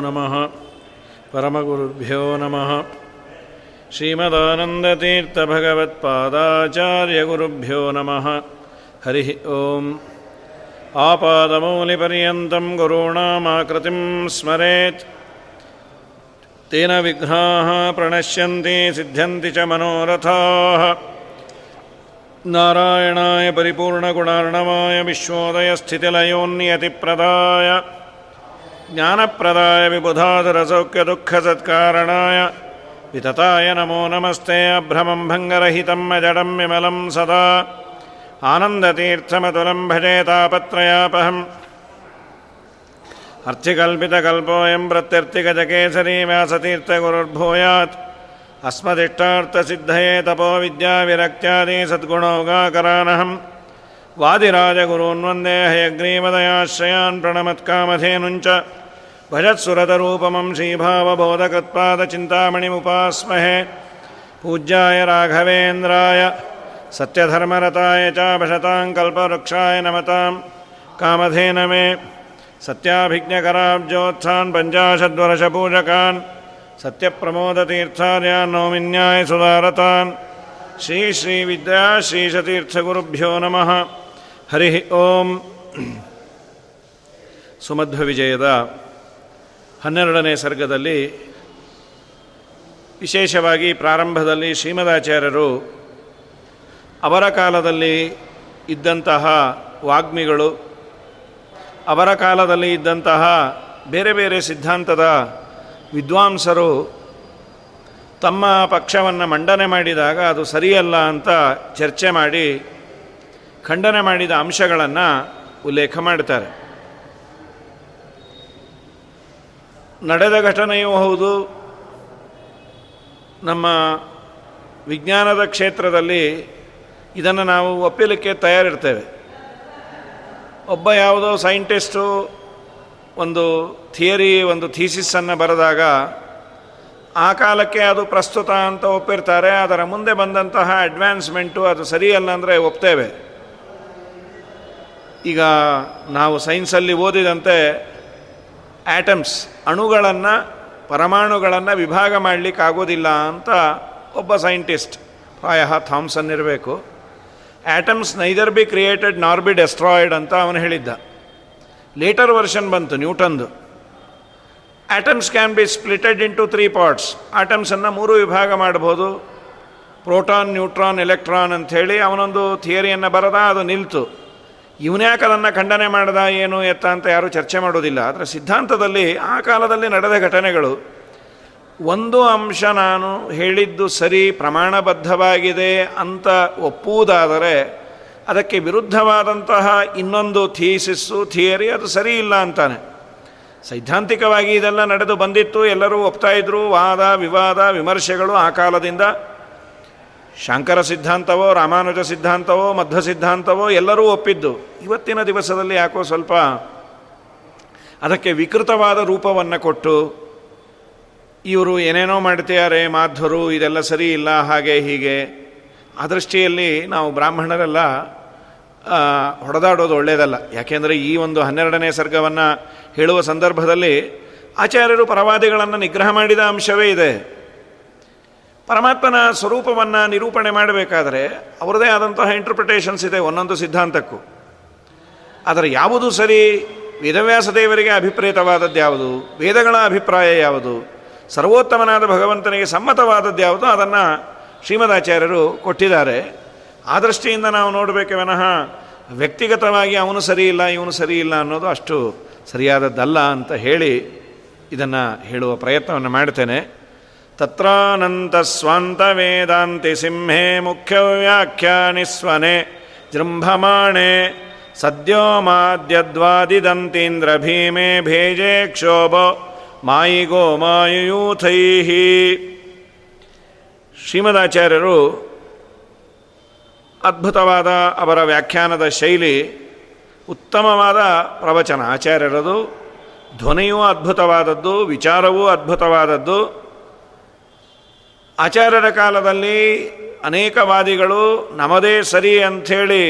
नमः। परमगुरुभ्यो नमः। श्रीमदानन्दतीर्थभगवत्पादाचार्यगुरुभ्यो नमः। हरिः ओम्। आपादमौलिपर्यन्तं गुरूणामाकृतिं स्मरेत्। तेन विघ्नाः प्रणश्यन्ति सिद्ध्यन्ति च मनोरथाः। नारायणाय परिपूर्णगुणार्णवाय विश्वोदयस्थितिलयोन्नियतिप्रदाय ज्ञानप्रदाय विबुधाधरसौख्यदुःखसत्कारणाय वितताय नमो नमस्ते अभ्रमं भङ्गरहितं अजडं विमलं सदा आनन्दतीर्थमतुलं भजे तापत्रयापहम् अर्थिकल्पितकल्पोऽयं प्रत्यर्थिगजकेसरी व्यासतीर्थगुरुर्भूयात् अस्मदिष्टार्थसिद्धये तपो विद्याविरक्त्यादि सद्गुणौगाकरानहं वादिराजगुरून्वन्दे हयग्रीवदयाश्रयान् प्रणमत्कामधेनुञ्च भजत्सुरतरूपमं श्रीभावबोधकृत्पादचिन्तामणिमुपास्महे। पूज्याय राघवेन्द्राय, सत्यधर्मरताय च भषतां कल्पवृक्षाय नमतां। कामधेन मे सत्याभिज्ञकराब्जोत्थान् पञ्चाशद्वर्षपूजकान्, सत्यप्रमोदतीर्थार्यान् नौमिन्याय सुधारतान्। श्रीश्रीविद्या श्रीशतीर्थगुरुभ्यो नमः। ಹರಿ ಓಂ ಸುಮಧ್ವ ವಿಜಯದ ಹನ್ನೆರಡನೇ ಸರ್ಗದಲ್ಲಿ ವಿಶೇಷವಾಗಿ ಪ್ರಾರಂಭದಲ್ಲಿ ಶ್ರೀಮದಾಚಾರ್ಯರು ಅವರ ಕಾಲದಲ್ಲಿ ಇದ್ದಂತಹ ವಾಗ್ಮಿಗಳು, ಅವರ ಕಾಲದಲ್ಲಿ ಇದ್ದಂತಹ ಬೇರೆ ಬೇರೆ ಸಿದ್ಧಾಂತದ ವಿದ್ವಾಂಸರು ತಮ್ಮ ಪಕ್ಷವನ್ನು ಮಂಡನೆ ಮಾಡಿದಾಗ ಅದು ಸರಿಯಲ್ಲ ಅಂತ ಚರ್ಚೆ ಮಾಡಿ ಖಂಡನೆ ಮಾಡಿದ ಅಂಶಗಳನ್ನು ಉಲ್ಲೇಖ ಮಾಡ್ತಾರೆ. ನಡೆದ ಘಟನೆಯೂ ಹೌದು. ನಮ್ಮ ವಿಜ್ಞಾನದ ಕ್ಷೇತ್ರದಲ್ಲಿ ಇದನ್ನು ನಾವು ಒಪ್ಪಲಿಕ್ಕೆ ತಯಾರಿರ್ತೇವೆ. ಒಬ್ಬ ಯಾವುದೋ ಸೈಂಟಿಸ್ಟು ಒಂದು ಥಿಯರಿ, ಒಂದು ಥೀಸಿಸನ್ನು ಬರೆದಾಗ ಆ ಕಾಲಕ್ಕೆ ಅದು ಪ್ರಸ್ತುತ ಅಂತ ಒಪ್ಪಿರ್ತಾರೆ, ಅದರ ಮುಂದೆ ಬಂದಂತಹ ಅಡ್ವಾನ್ಸ್ಮೆಂಟು ಅದು ಸರಿಯಲ್ಲ ಅಂದರೆ ಒಪ್ತೇವೆ. ಈಗ ನಾವು ಸೈನ್ಸಲ್ಲಿ ಓದಿದಂತೆ ಆಟಮ್ಸ್ ಅಣುಗಳನ್ನು, ಪರಮಾಣುಗಳನ್ನು ವಿಭಾಗ ಮಾಡಲಿಕ್ಕಾಗೋದಿಲ್ಲ ಅಂತ ಒಬ್ಬ ಸೈಂಟಿಸ್ಟ್ ಪ್ರಾಯ ಥಾಮ್ಸನ್ ಇರಬೇಕು. Atoms neither be created nor be destroyed ಅಂತ ಅವನು ಹೇಳಿದ್ದ. ಲೇಟರ್ ವರ್ಷನ್ ಬಂತು, ನ್ಯೂಟನ್ದು. Atoms can be splitted into three parts ಆಟಮ್ಸನ್ನು ಮೂರು ವಿಭಾಗ ಮಾಡ್ಬೋದು. ಪ್ರೋಟಾನ್, ನ್ಯೂಟ್ರಾನ್, ಎಲೆಕ್ಟ್ರಾನ್ ಅಂಥೇಳಿ ಅವನೊಂದು ಥಿಯರಿಯನ್ನು ಬರದ, ಅದು ನಿಲ್ತು. ಇವನ್ಯಾಕೆ ಅದನ್ನು ಖಂಡನೆ ಮಾಡದ, ಏನು ಎತ್ತ ಅಂತ ಯಾರೂ ಚರ್ಚೆ ಮಾಡೋದಿಲ್ಲ. ಆದರೆ ಸಿದ್ಧಾಂತದಲ್ಲಿ ಆ ಕಾಲದಲ್ಲಿ ನಡೆದ ಘಟನೆಗಳು, ಒಂದು ಅಂಶ ನಾನು ಹೇಳಿದ್ದು ಸರಿ, ಪ್ರಮಾಣಬದ್ಧವಾಗಿದೆ ಅಂತ ಒಪ್ಪುವುದಾದರೆ, ಅದಕ್ಕೆ ವಿರುದ್ಧವಾದಂತಹ ಇನ್ನೊಂದು ಥೀಸಿಸ್ಸು, ಥಿಯರಿ ಅದು ಸರಿ ಇಲ್ಲ ಅಂತಾನೆ. ಸೈದ್ಧಾಂತಿಕವಾಗಿ ಇದೆಲ್ಲ ನಡೆದು ಬಂದಿತ್ತು, ಎಲ್ಲರೂ ಒಪ್ತಾಯಿದ್ರು ವಾದ, ವಿವಾದ, ವಿಮರ್ಶೆಗಳು ಆ ಕಾಲದಿಂದ ಶಾಂಕರ ಸಿದ್ಧಾಂತವೋ, ರಾಮಾನುಜ ಸಿದ್ಧಾಂತವೋ, ಮಧ್ವ ಸಿದ್ಧಾಂತವೋ, ಎಲ್ಲರೂ ಒಪ್ಪಿದ್ದು. ಇವತ್ತಿನ ದಿವಸದಲ್ಲಿ ಯಾಕೋ ಸ್ವಲ್ಪ ಅದಕ್ಕೆ ವಿಕೃತವಾದ ರೂಪವನ್ನು ಕೊಟ್ಟು, ಇವರು ಏನೇನೋ ಮಾಡ್ತಿದ್ದಾರೆ, ಮಾಧ್ವರು, ಇದೆಲ್ಲ ಸರಿ ಇಲ್ಲ, ಹಾಗೆ, ಹೀಗೆ, ಆ ದೃಷ್ಟಿಯಲ್ಲಿ ನಾವು ಬ್ರಾಹ್ಮಣರೆಲ್ಲ ಹೊಡೆದಾಡೋದು ಒಳ್ಳೆಯದಲ್ಲ ಯಾಕೆಂದರೆ ಈ ಒಂದು ಹನ್ನೆರಡನೇ ಸರ್ಗವನ್ನು ಹೇಳುವ ಸಂದರ್ಭದಲ್ಲಿ ಆಚಾರ್ಯರು ಪರವಾದಿಗಳನ್ನು ನಿಗ್ರಹ ಮಾಡಿದ ಅಂಶವೇ ಇದೆ. ಪರಮಾತ್ಮನ ಸ್ವರೂಪವನ್ನು ನಿರೂಪಣೆ ಮಾಡಬೇಕಾದರೆ ಅವರದೇ ಆದಂತಹ ಇಂಟರ್ಪ್ರಿಟೇಷನ್ಸ್ ಇದೆ ಒಂದೊಂದು ಸಿದ್ಧಾಂತಕ್ಕೂ. ಆದರೆ ಯಾವುದು ಸರಿ? ವೇದವ್ಯಾಸ ದೇವರಿಗೆ ಅಭಿಪ್ರೇತವಾದದ್ದು ಯಾವುದು? ವೇದಗಳ ಅಭಿಪ್ರಾಯ ಯಾವುದು? ಸರ್ವೋತ್ತಮನಾದ ಭಗವಂತನಿಗೆ ಸಮ್ಮತವಾದದ್ದು ಯಾವುದು? ಅದನ್ನು ಶ್ರೀಮದಾಚಾರ್ಯರು ಕೊಟ್ಟಿದ್ದಾರೆ. ಆ ದೃಷ್ಟಿಯಿಂದ ನಾವು ನೋಡಬೇಕೆ ವಿನಃ, ವ್ಯಕ್ತಿಗತವಾಗಿ ಅವನು ಸರಿ ಇಲ್ಲ, ಇವನು ಸರಿ ಇಲ್ಲ ಅನ್ನೋದು ಅಷ್ಟು ಸರಿಯಾದದ್ದಲ್ಲ ಅಂತ ಹೇಳಿ ಇದನ್ನು ಹೇಳುವ ಪ್ರಯತ್ನವನ್ನು ಮಾಡ್ತೇನೆ. ತತ್ರಾನಂತ ಸ್ವಾಂತ ವೇದಾಂತಿ ಸಿಂಹೇ ಮುಖ್ಯ ವ್ಯಾಖ್ಯಾನಿಸ್ವನೆ ಜೃಂಭಮಾಣೆ ಸದ್ಯೋ ಮಾದ್ಯದ್ವಾದಿದಂತೀಂದ್ರ ಭೀಮೆ ಭೇಜೆ ಕ್ಷೋಭ ಮಾಯಿ ಮಾಯುಯೂಥೈ. ಶ್ರೀಮದಾಚಾರ್ಯರು ಅದ್ಭುತವಾದ ಅವರ ವ್ಯಾಖ್ಯಾನದ ಶೈಲಿ, ಉತ್ತಮವಾದ ಪ್ರವಚನ. ಆಚಾರ್ಯರದು ಧ್ವನಿಯೂ ಅದ್ಭುತವಾದದ್ದು, ವಿಚಾರವೂ ಅದ್ಭುತವಾದದ್ದು. ಆಚಾರ್ಯರ ಕಾಲದಲ್ಲಿ ಅನೇಕವಾದಿಗಳು, ನಮ್ಮದೇ ಸರಿ ಅಂಥೇಳಿ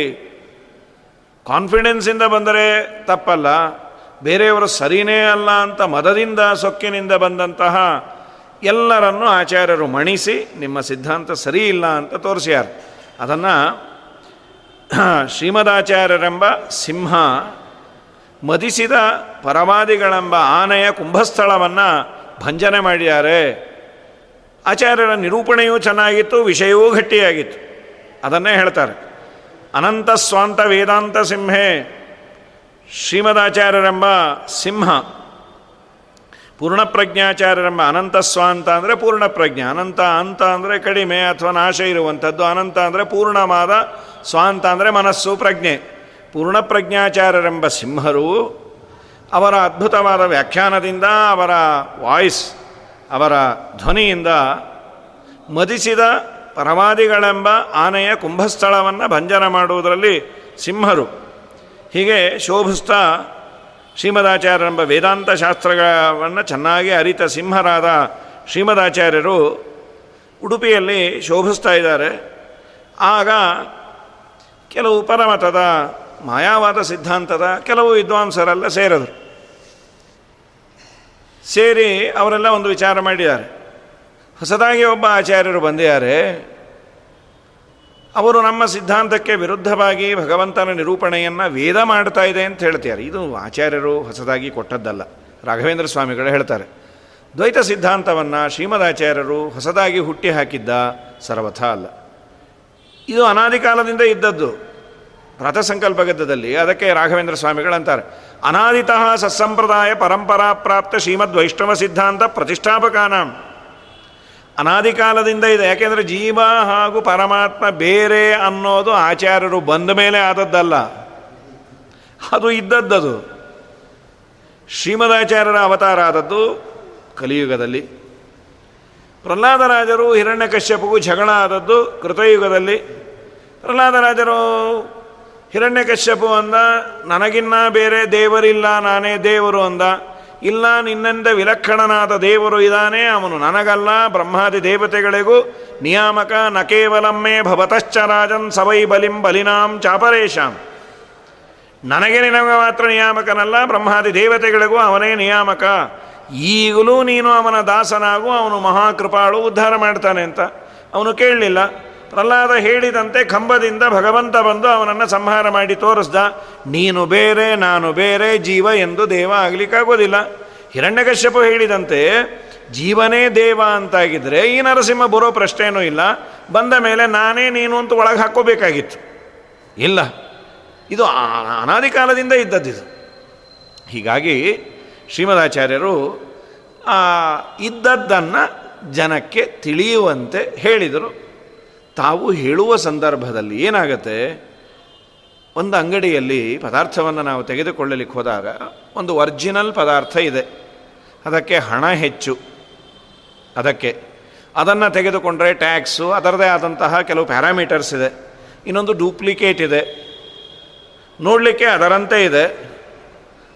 ಕಾನ್ಫಿಡೆನ್ಸಿಂದ ಬಂದರೆ ತಪ್ಪಲ್ಲ, ಬೇರೆಯವರು ಸರಿನೇ ಅಲ್ಲ ಅಂತ ಮದದಿಂದ, ಸೊಕ್ಕಿನಿಂದ ಬಂದಂತಹ ಎಲ್ಲರನ್ನು ಆಚಾರ್ಯರು ಮಣಿಸಿ, ನಿಮ್ಮ ಸಿದ್ಧಾಂತ ಸರಿ ಇಲ್ಲ ಅಂತ ತೋರಿಸ್ಯಾರ. ಅದನ್ನು ಶ್ರೀಮದಾಚಾರ್ಯರೆಂಬ ಸಿಂಹ ಮದಿಸಿದ ಪರವಾದಿಗಳೆಂಬ ಆನೆಯ ಕುಂಭಸ್ಥಳವನ್ನು ಭಂಜನೆ ಮಾಡಿದ್ದಾರೆ ಆಚಾರ್ಯರ ನಿರೂಪಣೆಯೂ ಚೆನ್ನಾಗಿತ್ತು, ವಿಷಯವೂ ಗಟ್ಟಿಯಾಗಿತ್ತು. ಅದನ್ನೇ ಹೇಳ್ತಾರೆ. ಅನಂತ ಸ್ವಾಂತ ವೇದಾಂತ ಸಿಂಹೆ, ಶ್ರೀಮದಾಚಾರ್ಯರೆಂಬ ಸಿಂಹ, ಪೂರ್ಣಪ್ರಜ್ಞಾಚಾರ್ಯರೆಂಬ ಅನಂತ ಸ್ವಾಂತ ಅಂದರೆ ಪೂರ್ಣಪ್ರಜ್ಞೆ, ಅನಂತ ಅಂತ ಅಂದರೆ ಕಡಿಮೆ ಅಥವಾ ನಾಶ ಇರುವಂಥದ್ದು, ಅನಂತ ಅಂದರೆ ಪೂರ್ಣವಾದ ಸ್ವಾಂತ ಅಂದರೆ ಮನಸ್ಸು, ಪ್ರಜ್ಞೆ. ಪೂರ್ಣಪ್ರಜ್ಞಾಚಾರ್ಯರೆಂಬ ಸಿಂಹರು ಅವರ ಅದ್ಭುತವಾದ ವ್ಯಾಖ್ಯಾನದಿಂದ ಅವರ ವಾಯ್ಸ್ ಅವರ ಧ್ವನಿಯಿಂದ ಮದಿಸಿದ ಪರವಾದಿಗಳೆಂಬ ಆನೆಯ ಕುಂಭಸ್ಥಳವನ್ನು ಭಂಜನ ಮಾಡುವುದರಲ್ಲಿ ಸಿಂಹರು. ಹೀಗೆ ಶೋಭಿಸ್ತಾ ಶ್ರೀಮದಾಚಾರ್ಯರೆಂಬ ವೇದಾಂತ ಶಾಸ್ತ್ರಗಳನ್ನು ಚೆನ್ನಾಗಿ ಅರಿತ ಸಿಂಹರಾದ ಶ್ರೀಮದಾಚಾರ್ಯರು ಉಡುಪಿಯಲ್ಲಿ ಶೋಭಿಸ್ತಾ ಇದ್ದಾರೆ. ಆಗ ಕೆಲವು ಪರಮತದ ಮಾಯಾವಾದ ಸಿದ್ಧಾಂತದ ಕೆಲವು ವಿದ್ವಾಂಸರೆಲ್ಲ ಸೇರಿದರು. ಸೇರಿ ಅವರೆಲ್ಲ ಒಂದು ವಿಚಾರ ಮಾಡಿದ್ದಾರೆ. ಹೊಸದಾಗಿ ಒಬ್ಬ ಆಚಾರ್ಯರು ಬಂದಿದ್ದಾರೆ. ಅವರು ನಮ್ಮ ಸಿದ್ಧಾಂತಕ್ಕೆ ವಿರುದ್ಧವಾಗಿ ಭಗವಂತನ ನಿರೂಪಣೆಯನ್ನು ವೇದ ಮಾಡ್ತಾ ಇದೆ ಅಂತ ಹೇಳ್ತಾರೆ ಇದು ಆಚಾರ್ಯರು ಹೊಸದಾಗಿ ಕೊಟ್ಟದ್ದಲ್ಲ. ರಾಘವೇಂದ್ರ ಸ್ವಾಮಿಗಳು ಹೇಳ್ತಾರೆ. ದ್ವೈತ ಸಿದ್ಧಾಂತವನ್ನು ಶ್ರೀಮದಾಚಾರ್ಯರು ಹೊಸದಾಗಿ ಹುಟ್ಟಿ ಹಾಕಿದ್ದ ಸರ್ವಥ ಅಲ್ಲ. ಇದು ಅನಾದಿ ಕಾಲದಿಂದ ಇದ್ದದ್ದು. ಗದ್ದದಲ್ಲಿ ಅದಕ್ಕೆ ರಾಘವೇಂದ್ರ ಸ್ವಾಮಿಗಳಂತಾರೆ. ಅನಾದಿತಃ ಸತ್ಸಂಪ್ರದಾಯ ಪರಂಪರಾ ಪ್ರಾಪ್ತ ಶ್ರೀಮದ್ ವೈಷ್ಣವ ಸಿದ್ಧಾಂತ ಪ್ರತಿಷ್ಠಾಪಕಾನಾಂ ಅನಾದಿ ಕಾಲದಿಂದ ಇದೆ. ಯಾಕೆಂದರೆ ಜೀವ ಹಾಗೂ ಪರಮಾತ್ಮ ಬೇರೆ ಅನ್ನೋದು ಆಚಾರ್ಯರು ಬಂದ ಮೇಲೆ ಆದದ್ದಲ್ಲ. ಅದು ಇದ್ದದ್ದದು. ಶ್ರೀಮದಾಚಾರ್ಯರ ಅವತಾರ ಆದದ್ದು ಕಲಿಯುಗದಲ್ಲಿ. ಪ್ರಹ್ಲಾದರಾಜರು ಹಿರಣ್ಯಕಶ್ಯಪಗೂ ಜಗಳ ಆದದ್ದು ಕೃತಯುಗದಲ್ಲಿ. ಪ್ರಹ್ಲಾದರಾಜರು ಹಿರಣ್ಯಕಶ್ಯಪು ಅಂದ, ನನಗಿನ್ನ ಬೇರೆ ದೇವರಿಲ್ಲ, ನಾನೇ ದೇವರು ಅಂದ. ಇಲ್ಲ, ನಿನ್ನಿಂದ ವಿಲಕ್ಷಣನಾದ ದೇವರು ಇದ್ದಾನೆ ಅವನು ನನಗಲ್ಲ. ಬ್ರಹ್ಮಾದಿ ದೇವತೆಗಳಿಗೂ ನಿಯಾಮಕ, ನ ಕೇವಲಮ್ಮೆ ಭವತಶ್ಚರಾಜನ್ ಸವೈ ಬಲಿಂ ಬಲಿನಾಂ ಚಾಪರೇಶಾಂ. ನನಗೆ ನಿನಗ ಮಾತ್ರ ನಿಯಾಮಕನಲ್ಲ, ಬ್ರಹ್ಮಾದಿ ದೇವತೆಗಳಿಗೂ ಅವನೇ ನಿಯಾಮಕ. ಈಗಲೂ ನೀನು ಅವನ ದಾಸನಾಗೂ, ಅವನು ಮಹಾಕೃಪಾಳು ಉದ್ಧಾರ ಮಾಡ್ತಾನೆ ಅಂತ. ಅವನು ಕೇಳಲಿಲ್ಲ. ಪ್ರಹ್ಲಾದ ಹೇಳಿದಂತೆ ಕಂಬದಿಂದ ಭಗವಂತ ಬಂದು ಅವನನ್ನು ಸಂಹಾರ ಮಾಡಿ ತೋರಿಸ್ದ, ನೀನು ಬೇರೆ, ನಾನು ಬೇರೆ, ಜೀವ ಎಂದು ದೇವ ಆಗಲಿಕ್ಕಾಗೋದಿಲ್ಲ. ಹಿರಣ್ಯಕಶ್ಯಪು ಹೇಳಿದಂತೆ, ಜೀವನೇ ದೇವ ಅಂತಾಗಿದ್ದರೆ ಈ ನರಸಿಂಹ ಬರೋ ಪ್ರಶ್ನೆಯೂ ಇಲ್ಲ, ಬಂದ ಮೇಲೆ ನಾನೇ ನೀನು ಅಂತ ಒಳಗೆ ಹಾಕೋಬೇಕಾಗಿತ್ತು ಇಲ್ಲ, ಇದು ಅನಾದಿ ಕಾಲದಿಂದ ಇದ್ದದ್ದಿದು ಹೀಗಾಗಿ ಶ್ರೀಮದಾಚಾರ್ಯರು ಇದ್ದದ್ದನ್ನು ಜನಕ್ಕೆ ತಿಳಿಯುವಂತೆ ಹೇಳಿದರು. ತಾವು ಹೇಳುವ ಸಂದರ್ಭದಲ್ಲಿ ಏನಾಗತ್ತೆ? ಒಂದು ಅಂಗಡಿಯಲ್ಲಿ ಪದಾರ್ಥವನ್ನು ನಾವು ತೆಗೆದುಕೊಳ್ಳಲಿಕ್ಕೆ ಹೋದಾಗ ಒಂದು ಒರ್ಜಿನಲ್ ಪದಾರ್ಥ ಇದೆ. ಅದಕ್ಕೆ ಹಣ ಹೆಚ್ಚು. ಅದಕ್ಕೆ. ಅದನ್ನು ತೆಗೆದುಕೊಂಡ್ರೆ ಟ್ಯಾಕ್ಸು ಅದರದೇ ಆದಂತಹ ಕೆಲವು ಪ್ಯಾರಾಮೀಟರ್ಸ್ ಇದೆ. ಇನ್ನೊಂದು ಡೂಪ್ಲಿಕೇಟ್ ಇದೆ. ನೋಡಲಿಕ್ಕೆ ಅದರಂತೆ ಇದೆ.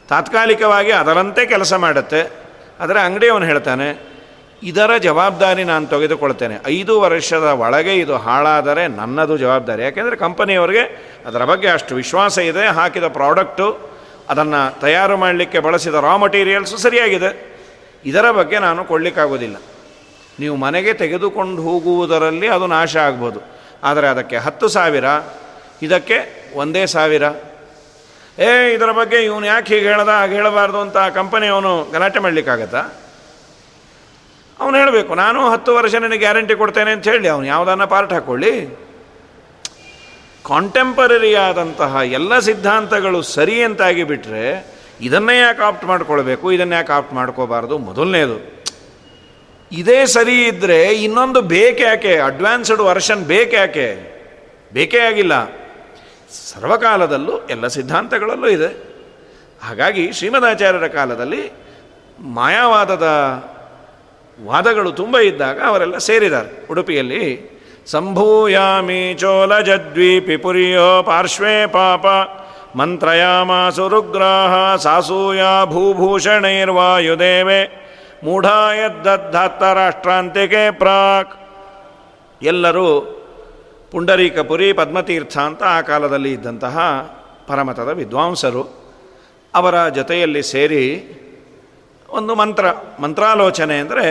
ತಾತ್ಕಾಲಿಕವಾಗಿ ಅದರಂತೆ ಕೆಲಸ ಮಾಡುತ್ತೆ. ಆದರೆ ಅಂಗಡಿಯವನು ಹೇಳ್ತಾನೆ ಇದರ ಜವಾಬ್ದಾರಿ ನಾನು ತೆಗೆದುಕೊಳ್ತೇನೆ. ಐದು ವರ್ಷದ ಒಳಗೆ ಇದು ಹಾಳಾದರೆ ನನ್ನದು ಜವಾಬ್ದಾರಿ. ಯಾಕೆಂದರೆ ಕಂಪನಿಯವರಿಗೆ ಅದರ ಬಗ್ಗೆ ಅಷ್ಟು ವಿಶ್ವಾಸ ಇದೆ. ಹಾಕಿದ ಪ್ರಾಡಕ್ಟು, ಅದನ್ನು ತಯಾರು ಮಾಡಲಿಕ್ಕೆ ಬಳಸಿದ ರಾ ಮಟೀರಿಯಲ್ಸು ಸರಿಯಾಗಿದೆ. ಇದರ ಬಗ್ಗೆ ನಾನು ಕೊಡಲಿಕ್ಕಾಗೋದಿಲ್ಲ ನೀವು ಮನೆಗೆ ತೆಗೆದುಕೊಂಡು ಹೋಗುವುದರಲ್ಲಿ ಅದು ನಾಶ ಆಗ್ಬೋದು. ಆದರೆ ಅದಕ್ಕೆ ಹತ್ತು ಸಾವಿರ, ಇದಕ್ಕೆ ಒಂದೇ ಸಾವಿರ. ಏ, ಇದರ ಬಗ್ಗೆ ಇವನು ಯಾಕೆ ಹೀಗೆ ಹೇಳ್ದ? ಹಾಗೆ ಹೇಳಬಾರ್ದು ಅಂತ ಕಂಪನಿಯವನು ಗಲಾಟೆ ಮಾಡಲಿಕ್ಕಾಗತ್ತಾ? ಅವನು ಹೇಳಬೇಕು, ನಾನು ಹತ್ತು ವರ್ಷ ನನಗೆ ಗ್ಯಾರಂಟಿ ಕೊಡ್ತೇನೆ ಅಂತ ಹೇಳಿ, ಅವನು ಯಾವುದನ್ನ ಪಾರ್ಟ್ ಹಾಕ್ಕೊಳ್ಳಿ ಕಾಂಟೆಂಪರರಿ ಆದಂತಹ ಎಲ್ಲ ಸಿದ್ಧಾಂತಗಳು ಸರಿ ಅಂತಾಗಿ ಬಿಟ್ಟರೆ ಇದನ್ನೇ ಯಾಕೆ ಆಪ್ಟ್ ಮಾಡ್ಕೊಳ್ಬೇಕು, ಇದನ್ನೇ ಯಾಕೆ ಆಪ್ಟ್ ಮಾಡ್ಕೋಬಾರ್ದು? ಮೊದಲನೇದು, ಇದೇ ಸರಿ ಇದ್ದರೆ ಇನ್ನೊಂದು ಯಾಕೆ? ಅಡ್ವಾನ್ಸ್ಡ್ ವರ್ಷನ್ ಯಾಕೆ? ಬೇಕೇ ಆಗಿಲ್ಲ. ಸರ್ವಕಾಲದಲ್ಲೂ ಎಲ್ಲ ಸಿದ್ಧಾಂತಗಳಲ್ಲೂ ಇದೆ. ಹಾಗಾಗಿ ಶ್ರೀಮದಾಚಾರ್ಯರ ಕಾಲದಲ್ಲಿ ಮಾಯಾವಾದದ ವಾದಗಳು ತುಂಬ ಇದ್ದಾಗ ಅವರೆಲ್ಲ ಸೇರಿದ್ದಾರೆ. ಉಡುಪಿಯಲ್ಲಿ, ಸಂಭೂಯಾಮಿ ಜದ್ವೀಪಿ ಪುರಿಯೋ ಪಾರ್ಶ್ವೇ ಪಾಪ ಮಂತ್ರಯಾಮಾಸು ರುಗ್ರಾಹ ಸಾಸೂಯ ಭೂಭೂಷಣೈರ್ವಾಯುದೇವೆ ರಾಷ್ಟ್ರಾಂತಿಕೆ ಪ್ರಾಕ್. ಎಲ್ಲರೂ ಪುಂಡರೀಕಪುರಿ ಪದ್ಮತೀರ್ಥ ಅಂತ ಆ ಕಾಲದಲ್ಲಿ ಇದ್ದಂತಹ ಪರಮತದ ವಿದ್ವಾಂಸರು ಅವರ ಜೊತೆಯಲ್ಲಿ ಸೇರಿ ಒಂದು ಮಂತ್ರ, ಮಂತ್ರಾಲೋಚನೆ ಅಂದರೆ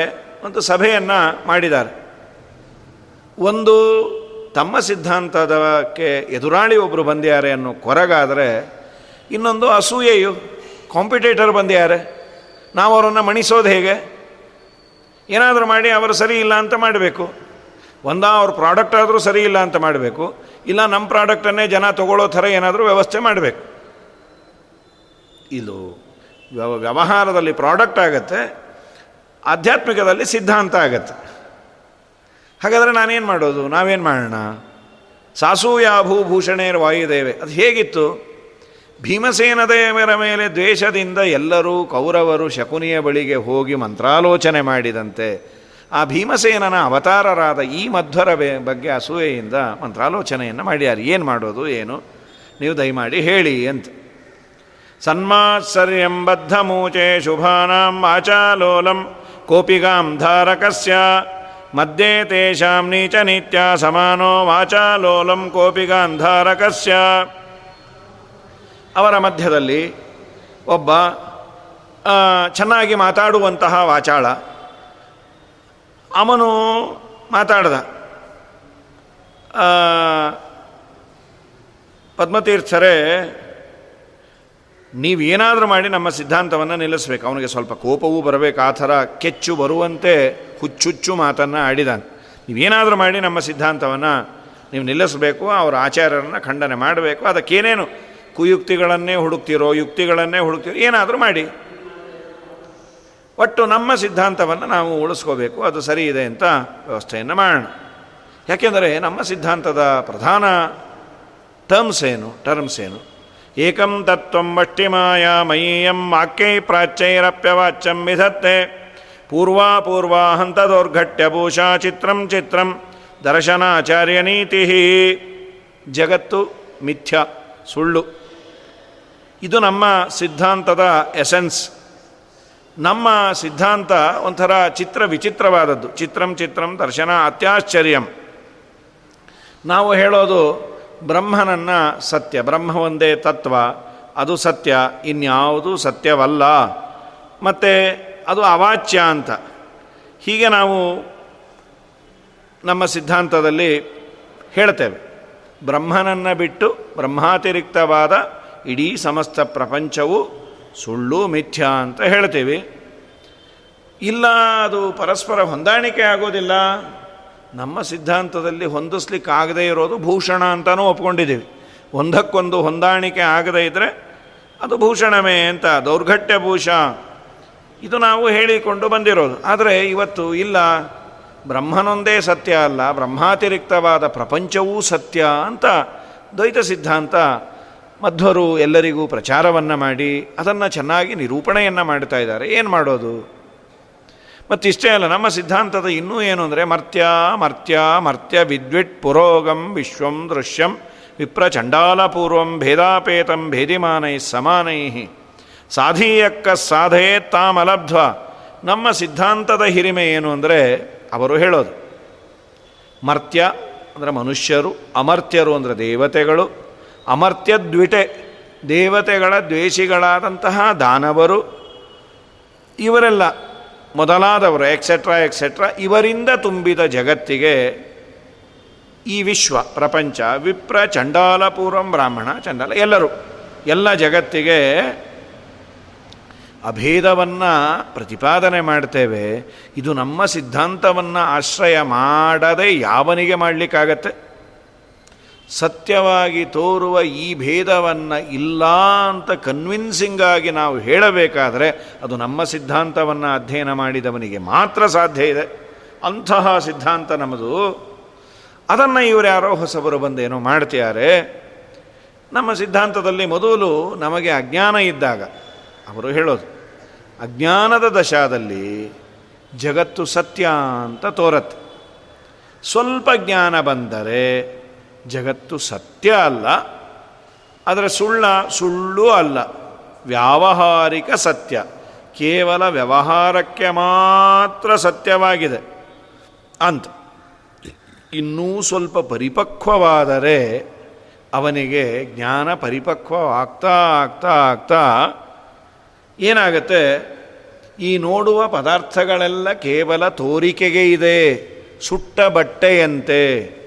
ಒಂದು ಸಭೆಯನ್ನು ಮಾಡಿದ್ದಾರೆ. ಒಂದು ತಮ್ಮ ಸಿದ್ಧಾಂತದಕ್ಕೆ ಎದುರಾಳಿ ಒಬ್ಬರು ಬಂದಿದ್ದಾರೆ ಅನ್ನೋ ಕೊರಗಾದರೆ ಇನ್ನೊಂದು ಅಸೂಯೆಯು ಕಾಂಪಿಟೇಟರ್ ಬಂದಿದ್ದಾರೆ. ನಾವು ಅವರನ್ನು ಮಣಿಸೋದು ಹೇಗೆ? ಏನಾದರೂ ಮಾಡಿ ಅವರು ಸರಿ ಇಲ್ಲ ಅಂತ ಮಾಡಬೇಕು. ಒಂದ ಅವ್ರ ಪ್ರಾಡಕ್ಟ್ ಆದರೂ ಸರಿ ಇಲ್ಲ ಅಂತ ಮಾಡಬೇಕು. ಇಲ್ಲ ನಮ್ಮ ಪ್ರಾಡಕ್ಟನ್ನೇ ಜನ ತಗೊಳ್ಳೋ ಥರ ಏನಾದರೂ ವ್ಯವಸ್ಥೆ ಮಾಡಬೇಕು. ಇದು ವ್ಯವ ವ್ಯವಹಾರದಲ್ಲಿ ಪ್ರಾಡಕ್ಟ್ ಆಗುತ್ತೆ, ಆಧ್ಯಾತ್ಮಿಕದಲ್ಲಿ ಸಿದ್ಧಾಂತ ಆಗತ್ತೆ. ಹಾಗಾದರೆ ನಾನೇನು ಮಾಡೋದು? ನಾವೇನು ಮಾಡೋಣ? ಭೂಷಣೇರ್ ವಾಯುದೇವೆ. ಅದು ಹೇಗಿತ್ತು? ಭೀಮಸೇನ ದೇವರ ಮೇಲೆ ದ್ವೇಷದಿಂದ ಎಲ್ಲರೂ ಕೌರವರು ಶಕುನಿಯ ಬಳಿಗೆ ಹೋಗಿ ಮಂತ್ರಾಲೋಚನೆ ಮಾಡಿದಂತೆ, ಆ ಭೀಮಸೇನನ ಅವತಾರರಾದ ಈ ಮಧ್ವರ ಬಗ್ಗೆ ಅಸೂಯೆಯಿಂದ ಮಂತ್ರಾಲೋಚನೆಯನ್ನು ಮಾಡ್ಯಾರ. ಏನು ಮಾಡೋದು? ಏನು? ನೀವು ದಯಮಾಡಿ ಹೇಳಿ ಅಂತ. ಮೂಚೆ ಶುಭಾನಾಂ ಆಚಾಲೋಲಂ ಕೋಪಿಗಾಂ ಧಾರಕಸ್ಯ. ಮಧ್ಯೆ ತೇಷಾಂ ನೀಚ ನಿತ್ಯ ಸಮಾನೋ ವಾಚಾಲೋಲಂ ಕೋಪಿಗಾಂಧಾರಕಸ್ಯ ಅವರ ಮಧ್ಯದಲ್ಲಿ ಒಬ್ಬ ಚೆನ್ನಾಗಿ ಮಾತಾಡುವಂತಹ ವಾಚಾಳ. ಅವನು ಮಾತಾಡ್ದ. ಪದ್ಮತೀರ್ಥರೇ ನೀವೇನಾದರೂ ಮಾಡಿ ನಮ್ಮ ಸಿದ್ಧಾಂತವನ್ನು ನಿಲ್ಲಿಸ್ಬೇಕು. ಅವನಿಗೆ ಸ್ವಲ್ಪ ಕೋಪವೂ ಬರಬೇಕು. ಆ ಥರ ಕೆಚ್ಚು ಬರುವಂತೆ ಹುಚ್ಚುಚ್ಚು ಮಾತನ್ನು ಆಡಿದಾನೆ. ನೀವೇನಾದರೂ ಮಾಡಿ ನಮ್ಮ ಸಿದ್ಧಾಂತವನ್ನು ನೀವು ನಿಲ್ಲಿಸಬೇಕು, ಅವರ ಆಚಾರ್ಯರನ್ನು ಖಂಡನೆ ಮಾಡಬೇಕು. ಅದಕ್ಕೇನೇನು? ಕುಯುಕ್ತಿಗಳನ್ನೇ ಹುಡುಕ್ತಿರೋ, ಯುಕ್ತಿಗಳನ್ನೇ ಹುಡುಕ್ತಿರೋ, ಏನಾದರೂ ಮಾಡಿ. ಒಟ್ಟು ನಮ್ಮ ಸಿದ್ಧಾಂತವನ್ನು ನಾವು ಉಳಿಸ್ಕೋಬೇಕು. ಅದು ಸರಿ ಇದೆ ಅಂತ ವ್ಯವಸ್ಥೆಯನ್ನು ಮಾಡೋಣ. ಯಾಕೆಂದರೆ ನಮ್ಮ ಸಿದ್ಧಾಂತದ ಪ್ರಧಾನ ಟರ್ಮ್ಸ್ ಏನು? ಟರ್ಮ್ಸ್ ಏನು? ಏಕಂ ತತ್ವಂ ಮಾಯಾ ಮಯೀಯಂ ವಾಕ್ಯೈ ಪ್ರಾಚ್ಯೈರಪ್ಯವಾಚ್ಯಂ ವಿಧತ್ತೆ. ಪೂರ್ವಾಪೂರ್ವ ಭೂಷಾ ಚಿತ್ರಂ ಚಿತ್ರಂ ದರ್ಶನಾಚಾರ್ಯ ನೀತಿ. ಜಗತ್ತು ಮಿಥ್ಯ, ಸುಳ್ಳು. ಇದು ನಮ್ಮ ಸಿದ್ಧಾಂತದ ಎಸೆನ್ಸ್. ನಮ್ಮ ಸಿದ್ಧಾಂತ ಒಂಥರ ಚಿತ್ರ ವಿಚಿತ್ರವಾದದ್ದು. ಚಿತ್ರಂ ಚಿತ್ರಂ ದರ್ಶನ ಅತ್ಯಾಶ್ಚರ್ಯಂ. ನಾವು ಹೇಳೋದು ಬ್ರಹ್ಮನನ್ನು ಸತ್ಯ, ಬ್ರಹ್ಮ ಒಂದೇ ತತ್ವ, ಅದು ಸತ್ಯ, ಇನ್ಯಾವುದು ಸತ್ಯವಲ್ಲ. ಮತ್ತು ಅದು ಅವಾಚ್ಯ ಅಂತ. ಹೀಗೆ ನಾವು ನಮ್ಮ ಸಿದ್ಧಾಂತದಲ್ಲಿ ಹೇಳ್ತೇವೆ. ಬ್ರಹ್ಮನನ್ನು ಬಿಟ್ಟು ಬ್ರಹ್ಮಾತಿರಿಕ್ತವಾದ ಇಡೀ ಸಮಸ್ತ ಪ್ರಪಂಚವು ಸುಳ್ಳು, ಮಿಥ್ಯ ಅಂತ ಹೇಳ್ತೀವಿ. ಇಲ್ಲ, ಅದು ಪರಸ್ಪರ ಹೊಂದಾಣಿಕೆ ಆಗೋದಿಲ್ಲ. ನಮ್ಮ ಸಿದ್ಧಾಂತದಲ್ಲಿ ಹೊಂದಿಸ್ಲಿಕ್ಕಾಗದೇ ಇರೋದು ಭೂಷಣ ಅಂತಲೂ ಒಪ್ಕೊಂಡಿದ್ದೀವಿ. ಒಂದಕ್ಕೊಂದು ಹೊಂದಾಣಿಕೆ ಆಗದೇ ಇದ್ದರೆ ಅದು ಭೂಷಣವೇ ಅಂತ, ದೌರ್ಘಟ್ಯ ಭೂಷ. ಇದು ನಾವು ಹೇಳಿಕೊಂಡು ಬಂದಿರೋದು. ಆದರೆ ಇವತ್ತು ಇಲ್ಲ. ಬ್ರಹ್ಮನೊಂದೇ ಸತ್ಯ ಅಲ್ಲ, ಬ್ರಹ್ಮಾತಿರಿಕ್ತವಾದ ಪ್ರಪಂಚವೂ ಸತ್ಯ ಅಂತ ದ್ವೈತ ಸಿದ್ಧಾಂತ ಮಧ್ವರು ಎಲ್ಲರಿಗೂ ಪ್ರಚಾರವನ್ನು ಮಾಡಿ ಅದನ್ನು ಚೆನ್ನಾಗಿ ನಿರೂಪಣೆಯನ್ನು ಮಾಡ್ತಾ ಇದ್ದಾರೆ. ಏನು ಮಾಡೋದು? ಮತ್ತಿಷ್ಟೇ ಅಲ್ಲ, ನಮ್ಮ ಸಿದ್ಧಾಂತದ ಇನ್ನೂ ಏನು ಅಂದರೆ, ಮರ್ತ್ಯ ಮರ್ತ್ಯ ಮರ್ತ್ಯ ವಿದ್ವಿಟ್ ಪುರೋಗಂ ವಿಶ್ವಂ ದೃಶ್ಯಂ ವಿಪ್ರ ಚಂಡಾಲಪೂರ್ವಂ ಭೇದಾಪೇತಂ ಭೇದಿಮಾನೈ ಸಮಾನೈ. ಸಾಧೀಯಕ್ಕ ಸಾಧೇ ತಾಮಲಬ್ಧ್ವ ನಮ್ಮ ಸಿದ್ಧಾಂತದ ಹಿರಿಮೆ ಏನು ಅಂದರೆ, ಅವರು ಹೇಳೋದು. ಮರ್ತ್ಯ ಅಂದರೆ ಮನುಷ್ಯರು, ಅಮರ್ತ್ಯರು ಅಂದರೆ ದೇವತೆಗಳು, ಅಮರ್ತ್ಯ ದ್ವಿಟೆ ದೇವತೆಗಳ ದ್ವೇಷಿಗಳಾದಂತಹ ದಾನವರು, ಇವರೆಲ್ಲ ಮೊದಲಾದವರು ಎಕ್ಸೆಟ್ರಾ ಎಕ್ಸೆಟ್ರಾ ಇವರಿಂದ ತುಂಬಿದ ಜಗತ್ತಿಗೆ ಈ ವಿಶ್ವ, ಪ್ರಪಂಚ, ವಿಪ್ರ ಚಂಡಾಲಪೂರ್ವಂ ಬ್ರಾಹ್ಮಣ, ಚಂಡಾಲ, ಎಲ್ಲರೂ, ಎಲ್ಲ ಜಗತ್ತಿಗೆ ಅಭೇದವನ್ನು ಪ್ರತಿಪಾದನೆ ಮಾಡ್ತೇವೆ. ಇದು ನಮ್ಮ ಸಿದ್ಧಾಂತವನ್ನು ಆಶ್ರಯ ಮಾಡದೆ ಯಾವನಿಗೆ ಮಾಡಲಿಕ್ಕಾಗತ್ತೆ? ಸತ್ಯವಾಗಿ ತೋರುವ ಈ ಭೇದವನ್ನು ಇಲ್ಲ ಅಂತ ಕನ್ವಿನ್ಸಿಂಗಾಗಿ ನಾವು ಹೇಳಬೇಕಾದರೆ ಅದು ನಮ್ಮ ಸಿದ್ಧಾಂತವನ್ನು ಅಧ್ಯಯನ ಮಾಡಿದವನಿಗೆ ಮಾತ್ರ ಸಾಧ್ಯ ಇದೆ. ಅಂತಹ ಸಿದ್ಧಾಂತ ನಮ್ಮದು. ಅದನ್ನು ಇವರು ಯಾರೋ ಹೊಸಬರು ಬಂದೇನೋ ಮಾಡ್ತಿದ್ದಾರೆ. ನಮ್ಮ ಸಿದ್ಧಾಂತದಲ್ಲಿ ಮೊದಲು ನಮಗೆ ಅಜ್ಞಾನ ಇದ್ದಾಗ, ಅವರು ಹೇಳೋದು, ಅಜ್ಞಾನದ ದಶಾದಲ್ಲಿ ಜಗತ್ತು ಸತ್ಯ ಅಂತ ತೋರತ್ತೆ. ಸ್ವಲ್ಪ ಜ್ಞಾನ ಬಂದರೆ ಜಗತ್ತು ಸತ್ಯ ಅಲ್ಲ ಅದರ ಸುಳ್ಳ ಸುಳ್ಳು ಅಲ್ಲ. ವ್ಯಾವಹಾರಿಕ ಸತ್ಯ. ಕೇವಲ ವ್ಯವಹಾರಕ್ಕೆ ಮಾತ್ರ ಸತ್ಯವಾಗಿದೆ ಅಂತ ಇನ್ನೂ ಸ್ವಲ್ಪ ಪರಿಪಕ್ವವಾದರೆ ಅವನಿಗೆ ಜ್ಞಾನ ಪರಿಪಕ್ವ ಆಗ್ತಾ ಆಗ್ತಾ ಆಗ್ತಾ ಏನಾಗುತ್ತೆ? ಈ ನೋಡುವ ಪದಾರ್ಥಗಳೆಲ್ಲ ಕೇವಲ ತೋರಿಕೆಗೆ ಇದೆ, ಸುಟ್ಟ ಬಟ್ಟೆಯಂತೆ.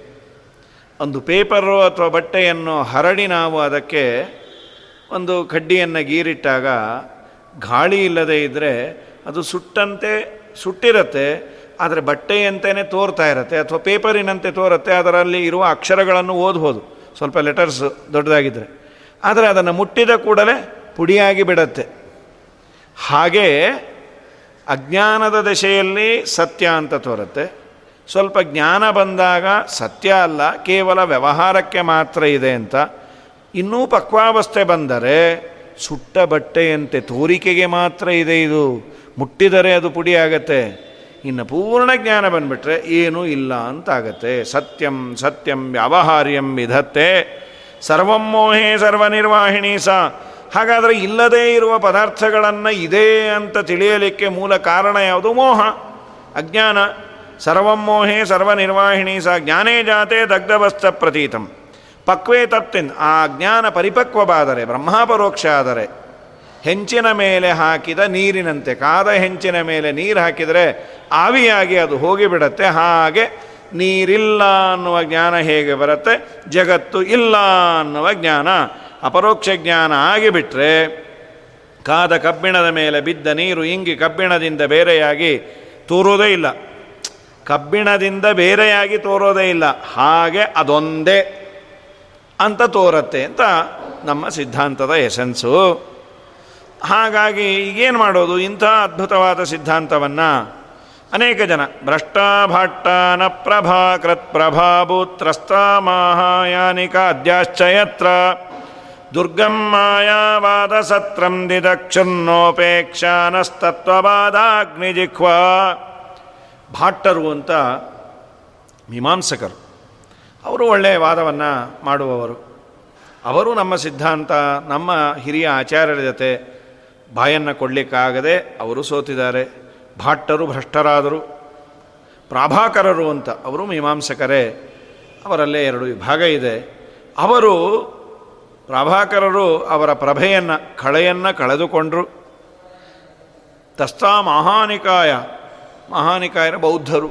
ಒಂದು ಪೇಪರು ಅಥವಾ ಬಟ್ಟೆಯನ್ನು ಹರಡಿ ನಾವು ಅದಕ್ಕೆ ಒಂದು ಕಡ್ಡಿಯನ್ನು ಗೀರಿಟ್ಟಾಗ ಗಾಳಿ ಇಲ್ಲದೇ ಇದ್ದರೆ ಅದು ಸುಟ್ಟಂತೆ ಸುಟ್ಟಿರುತ್ತೆ, ಆದರೆ ಬಟ್ಟೆಯಂತೆಯೇ ತೋರ್ತಾ ಇರುತ್ತೆ ಅಥವಾ ಪೇಪರಿನಂತೆ ತೋರುತ್ತೆ, ಅದರಲ್ಲಿ ಇರುವ ಅಕ್ಷರಗಳನ್ನು ಓದ್ಬೋದು, ಸ್ವಲ್ಪ ಲೆಟರ್ಸ್ ದೊಡ್ಡದಾಗಿದ್ದರೆ ಆದರೆ ಅದನ್ನು ಮುಟ್ಟಿದ ಕೂಡಲೇ ಪುಡಿಯಾಗಿ ಬಿಡತ್ತೆ. ಹಾಗೆ ಅಜ್ಞಾನದ ದಶೆಯಲ್ಲಿ ಸತ್ಯ ಅಂತ ತೋರುತ್ತೆ. ಸ್ವಲ್ಪ ಜ್ಞಾನ ಬಂದಾಗ ಸತ್ಯ ಅಲ್ಲ, ಕೇವಲ ವ್ಯವಹಾರಕ್ಕೆ ಮಾತ್ರ ಇದೆ ಅಂತ. ಇನ್ನೂ ಪಕ್ವಾವಸ್ಥೆ ಬಂದರೆ ಸುಟ್ಟ ಬಟ್ಟೆಯಂತೆ ತೋರಿಕೆಗೆ ಮಾತ್ರ ಇದೆ ಇದು. ಮುಟ್ಟಿದರೆ ಅದು ಪುಡಿ ಆಗತ್ತೆ. ಇನ್ನು ಪೂರ್ಣ ಜ್ಞಾನ ಬಂದುಬಿಟ್ರೆ ಏನೂ ಇಲ್ಲ ಅಂತಾಗತ್ತೆ. ಸತ್ಯಂ ಸತ್ಯಂ ವ್ಯವಹಾರ್ಯಂ ವಿಧತ್ತೆ. ಸರ್ವಂ ಮೋಹೇ ಸರ್ವನಿರ್ವಾಹಿಣಿ ಸ. ಹಾಗಾದರೆ ಇಲ್ಲದೇ ಇರುವ ಪದಾರ್ಥಗಳನ್ನು ಇದೆ ಅಂತ ತಿಳಿಯಲಿಕ್ಕೆ ಮೂಲ ಕಾರಣ ಯಾವುದು? ಮೋಹ, ಅಜ್ಞಾನ. ಸರ್ವಂ ಮೋಹೇ ಸರ್ವನಿರ್ವಾಹಿಣಿ ಸ ಜ್ಞಾನೇ ಜಾತೆ ದಗ್ಧವಸ್ತ ಪ್ರತೀತಂ. ಪಕ್ವೇ ತತ್ತಿನ್, ಆ ಜ್ಞಾನ ಪರಿಪಕ್ವವಾದರೆ, ಬ್ರಹ್ಮಾಪರೋಕ್ಷ ಆದರೆ, ಹೆಂಚಿನ ಮೇಲೆ ಹಾಕಿದ ನೀರಿನಂತೆ, ಕಾದ ಹೆಂಚಿನ ಮೇಲೆ ನೀರು ಹಾಕಿದರೆ ಆವಿಯಾಗಿ ಅದು ಹೋಗಿಬಿಡತ್ತೆ ಹಾಗೆ ನೀರಿಲ್ಲ ಅನ್ನುವ ಜ್ಞಾನ ಹೇಗೆ ಬರುತ್ತೆ? ಜಗತ್ತು ಇಲ್ಲ ಅನ್ನುವ ಜ್ಞಾನ. ಅಪರೋಕ್ಷ ಜ್ಞಾನ ಆಗಿಬಿಟ್ರೆ ಕಾದ ಕಬ್ಬಿಣದ ಮೇಲೆ ಬಿದ್ದ ನೀರು ಇಂಗಿ ಕಬ್ಬಿಣದಿಂದ ಬೇರೆಯಾಗಿ ತೂರುವುದೇ ಇಲ್ಲ. ಕಬ್ಬಿಣದಿಂದ ಬೇರೆಯಾಗಿ ತೋರೋದೇ ಇಲ್ಲ. ಹಾಗೆ ಅದೊಂದೇ ಅಂತ ತೋರತ್ತೆ ಅಂತ ನಮ್ಮ ಸಿದ್ಧಾಂತದ ಎಸೆನ್ಸು. ಹಾಗಾಗಿ ಈಗೇನು ಮಾಡೋದು? ಇಂಥ ಅದ್ಭುತವಾದ ಸಿದ್ಧಾಂತವನ್ನು ಅನೇಕ ಜನ ಭ್ರಷ್ಟಾಭಾಟ್ಟಾನ ಪ್ರಭಾಕೃತ್ ಪ್ರಭಾಭೂತ್ರಸ್ತ ಮಾಹಾಯಾನಿಕ ಅದ್ಯಾಶ್ಚಯತ್ರ ದುರ್ಗಂ ಮಾಯಾವಾದ ಸತ್ರಂ ದಿದಕ್ಷುನ್ನೋಪೇಕ್ಷಾನಸ್ತತ್ವವಾದಾಗ್ನಿಜಿಹ್ವ ಭಾಟ್ಟರು ಅಂತ ಮೀಮಾಂಸಕರು. ಅವರು ಒಳ್ಳೆಯ ವಾದವನ್ನು ಮಾಡುವವರು. ಅವರು ನಮ್ಮ ಸಿದ್ಧಾಂತ, ನಮ್ಮ ಹಿರಿಯ ಆಚಾರ್ಯರ ಜೊತೆ ಬಾಯನ್ನು ಕೊಡಲಿಕ್ಕಾಗದೆ ಅವರು ಸೋತಿದ್ದಾರೆ. ಭಾಟ್ಟರು ಭ್ರಷ್ಟರಾದರು. ಪ್ರಾಭಾಕರರು ಅಂತ ಅವರು ಮೀಮಾಂಸಕರೇ. ಅವರಲ್ಲೇ ಎರಡು ವಿಭಾಗ ಇದೆ. ಅವರು ಪ್ರಾಭಾಕರರು ಅವರ ಪ್ರಭೆಯನ್ನು, ಕಳೆಯನ್ನು ಕಳೆದುಕೊಂಡರು. ತಸ್ತಾ ಮಹಾನಿಕಾಯ ಮಹಾನಿಕಾಯರ ಬೌದ್ಧರು.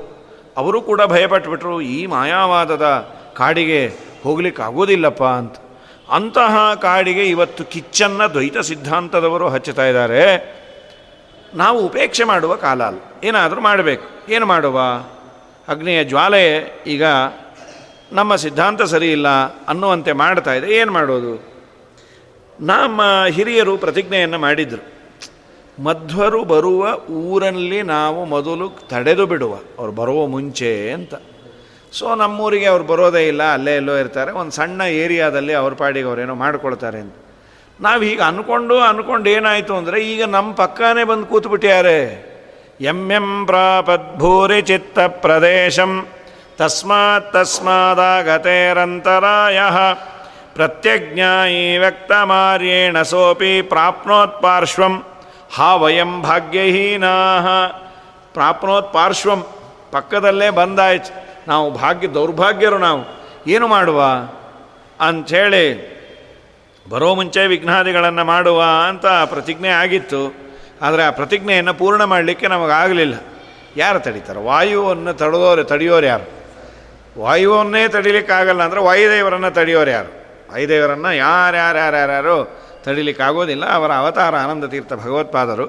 ಅವರು ಕೂಡ ಭಯಪಟ್ಟುಬಿಟ್ರು ಈ ಮಾಯಾವಾದದ ಕಾಡಿಗೆ ಹೋಗ್ಲಿಕ್ಕಾಗೋದಿಲ್ಲಪ್ಪ ಅಂತ. ಅಂತಹ ಕಾಡಿಗೆ ಇವತ್ತು ಕಿಚ್ಚನ್ನು ದ್ವೈತ ಸಿದ್ಧಾಂತದವರು ಹಚ್ಚುತ್ತಾ ಇದ್ದಾರೆ. ನಾವು ಉಪೇಕ್ಷೆ ಮಾಡುವ ಕಾಲ ಅಲ್ಲ. ಏನಾದರೂ ಮಾಡಬೇಕು. ಏನು ಮಾಡುವ? ಅಗ್ನಿಯ ಜ್ವಾಲೆ ಈಗ ನಮ್ಮ ಸಿದ್ಧಾಂತ ಸರಿ ಇಲ್ಲ ಅನ್ನುವಂತೆ ಮಾಡ್ತಾ ಇದೆ. ಏನು ಮಾಡೋದು? ನಮ್ಮ ಹಿರಿಯರು ಪ್ರತಿಜ್ಞೆಯನ್ನು ಮಾಡಿದರು. ಮಧ್ವರು ಬರುವ ಊರಲ್ಲಿ ನಾವು ಮೊದಲು ತಡೆದು ಬಿಡುವ. ಅವ್ರು ಬರುವ ಮುಂಚೆ ಅಂತ. ಸೊ ನಮ್ಮೂರಿಗೆ ಅವ್ರು ಬರೋದೇ ಇಲ್ಲ, ಅಲ್ಲೇ ಎಲ್ಲೋ ಇರ್ತಾರೆ. ಒಂದು ಸಣ್ಣ ಏರಿಯಾದಲ್ಲಿ ಅವ್ರ ಪಾಡಿಗೆ ಅವರೇನೋ ಮಾಡ್ಕೊಳ್ತಾರೆ ಅಂತ. ನಾವು ಹೀಗೆ ಅಂದ್ಕೊಂಡು ಅಂದ್ಕೊಂಡು ಏನಾಯಿತು ಅಂದರೆ, ಈಗ ನಮ್ಮ ಪಕ್ಕನೇ ಬಂದು ಕೂತ್ಬಿಟ್ಟ್ಯಾರೆ ಎಂ ಎಂ ಪ್ರಾಪದ್ಭೂರಿ ಚಿತ್ತ ಪ್ರದೇಶಂ. ತಸ್ಮಾತ್ ತಸ್ಮಾದಾಗತೇರಂತರಾಯ. ಪ್ರತ್ಯಜ್ಞಾಯಿ ವ್ಯಕ್ತಮಾರ್ಯೇಣ ಸೋಪಿ ಪ್ರಾಪ್ನೋತ್ ಪಾರ್ಶ್ವಂ ಹಾ ವಯಂ ಭಾಗ್ಯಹೀನಾಹ. ಪ್ರಾಪ್ನೋತ್ ಪಾರ್ಶ್ವಂ. ಪಕ್ಕದಲ್ಲೇ ಬಂದಾಯ್ತು. ನಾವು ಭಾಗ್ಯ, ದೌರ್ಭಾಗ್ಯರು ನಾವು. ಏನು ಮಾಡುವ? ಅಂಥೇಳಿ ಬರೋ ಮುಂಚೆ ವಿಘ್ನಾದಿಗಳನ್ನು ಮಾಡುವ ಅಂತ ಪ್ರತಿಜ್ಞೆ ಆಗಿತ್ತು. ಆದರೆ ಆ ಪ್ರತಿಜ್ಞೆಯನ್ನು ಪೂರ್ಣ ಮಾಡಲಿಕ್ಕೆ ನಮಗಾಗಲಿಲ್ಲ. ಯಾರು ತಡೀತಾರೆ? ವಾಯುವನ್ನು ತಡೆದೋರು, ತಡೆಯೋರು ಯಾರು? ವಾಯುವನ್ನೇ ತಡಿಲಿಕ್ಕಾಗಲ್ಲ ಅಂದರೆ ವಾಯುದೇವರನ್ನು ತಡೆಯೋರು ಯಾರು? ವಾಯುದೇವರನ್ನು ಯಾರ್ಯಾರ್ಯಾರ್ಯಾರು ಯಾರ್ಯಾರು ತಡಿಲಿಕ್ಕಾಗೋದಿಲ್ಲ. ಅವರ ಅವತಾರ ಆನಂದ ತೀರ್ಥ ಭಗವತ್ಪಾದರು.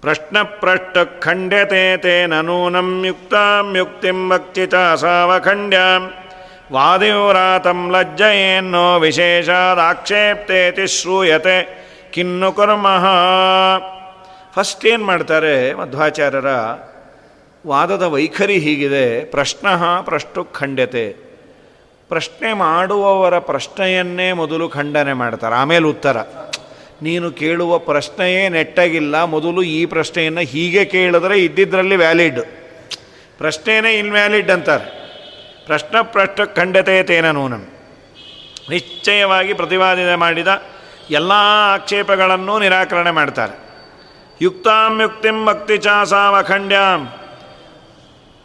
ಪ್ರಶ್ನ ಪ್ರಷ್ಟ ಖಂಡ್ಯತೆ ತೇನ ನೂನಂ ಯುಕ್ತಾಂ ಯುಕ್ತಿಂ ಚ ಸಾವಖಂಡ್ಯಾಂ. ವಾದಿವ್ರಾತಂ ಲಜ್ಜಯೇನ್ನೋ ವಿಶೇಷಾದಾಕ್ಷೇಪ್ತೇತಿ ಶ್ರೂಯತೆ ಕಿನ್ನು ಕುರ್ಮಃ. ಫಸ್ಟ್ ಏನು ಮಾಡ್ತಾರೆ ಮಧ್ವಾಚಾರ್ಯರ, ವಾದದ ವೈಖರಿ ಹೀಗಿದೆ. ಪ್ರಶ್ನ ಪ್ರಷ್ಟು ಖಂಡ್ಯತೆ. ಪ್ರಶ್ನೆ ಮಾಡುವವರ ಪ್ರಶ್ನೆಯನ್ನೇ ಮೊದಲು ಖಂಡನೆ ಮಾಡ್ತಾರೆ. ಆಮೇಲೆ ಉತ್ತರ. ನೀನು ಕೇಳುವ ಪ್ರಶ್ನೆಯೇ ನೆಟ್ಟಾಗಿಲ್ಲ. ಮೊದಲು ಈ ಪ್ರಶ್ನೆಯನ್ನು ಹೀಗೆ ಕೇಳಿದ್ರೆ ಇದ್ದಿದ್ದರಲ್ಲಿ ವ್ಯಾಲಿಡ್. ಪ್ರಶ್ನೆಯೇ ಇನ್ವ್ಯಾಲಿಡ್ ಅಂತಾರೆ. ಪ್ರಶ್ನ ಪ್ರಶ್ನ ಖಂಡತೆ ತೇನ ನೂನಂ. ನಿಶ್ಚಯವಾಗಿ ಪ್ರತಿಪಾದನೆ ಮಾಡಿದ ಎಲ್ಲ ಆಕ್ಷೇಪಗಳನ್ನು ನಿರಾಕರಣೆ ಮಾಡ್ತಾರೆ. ಯುಕ್ತಾಂ ಯುಕ್ತಿಂ ಭಕ್ತಿ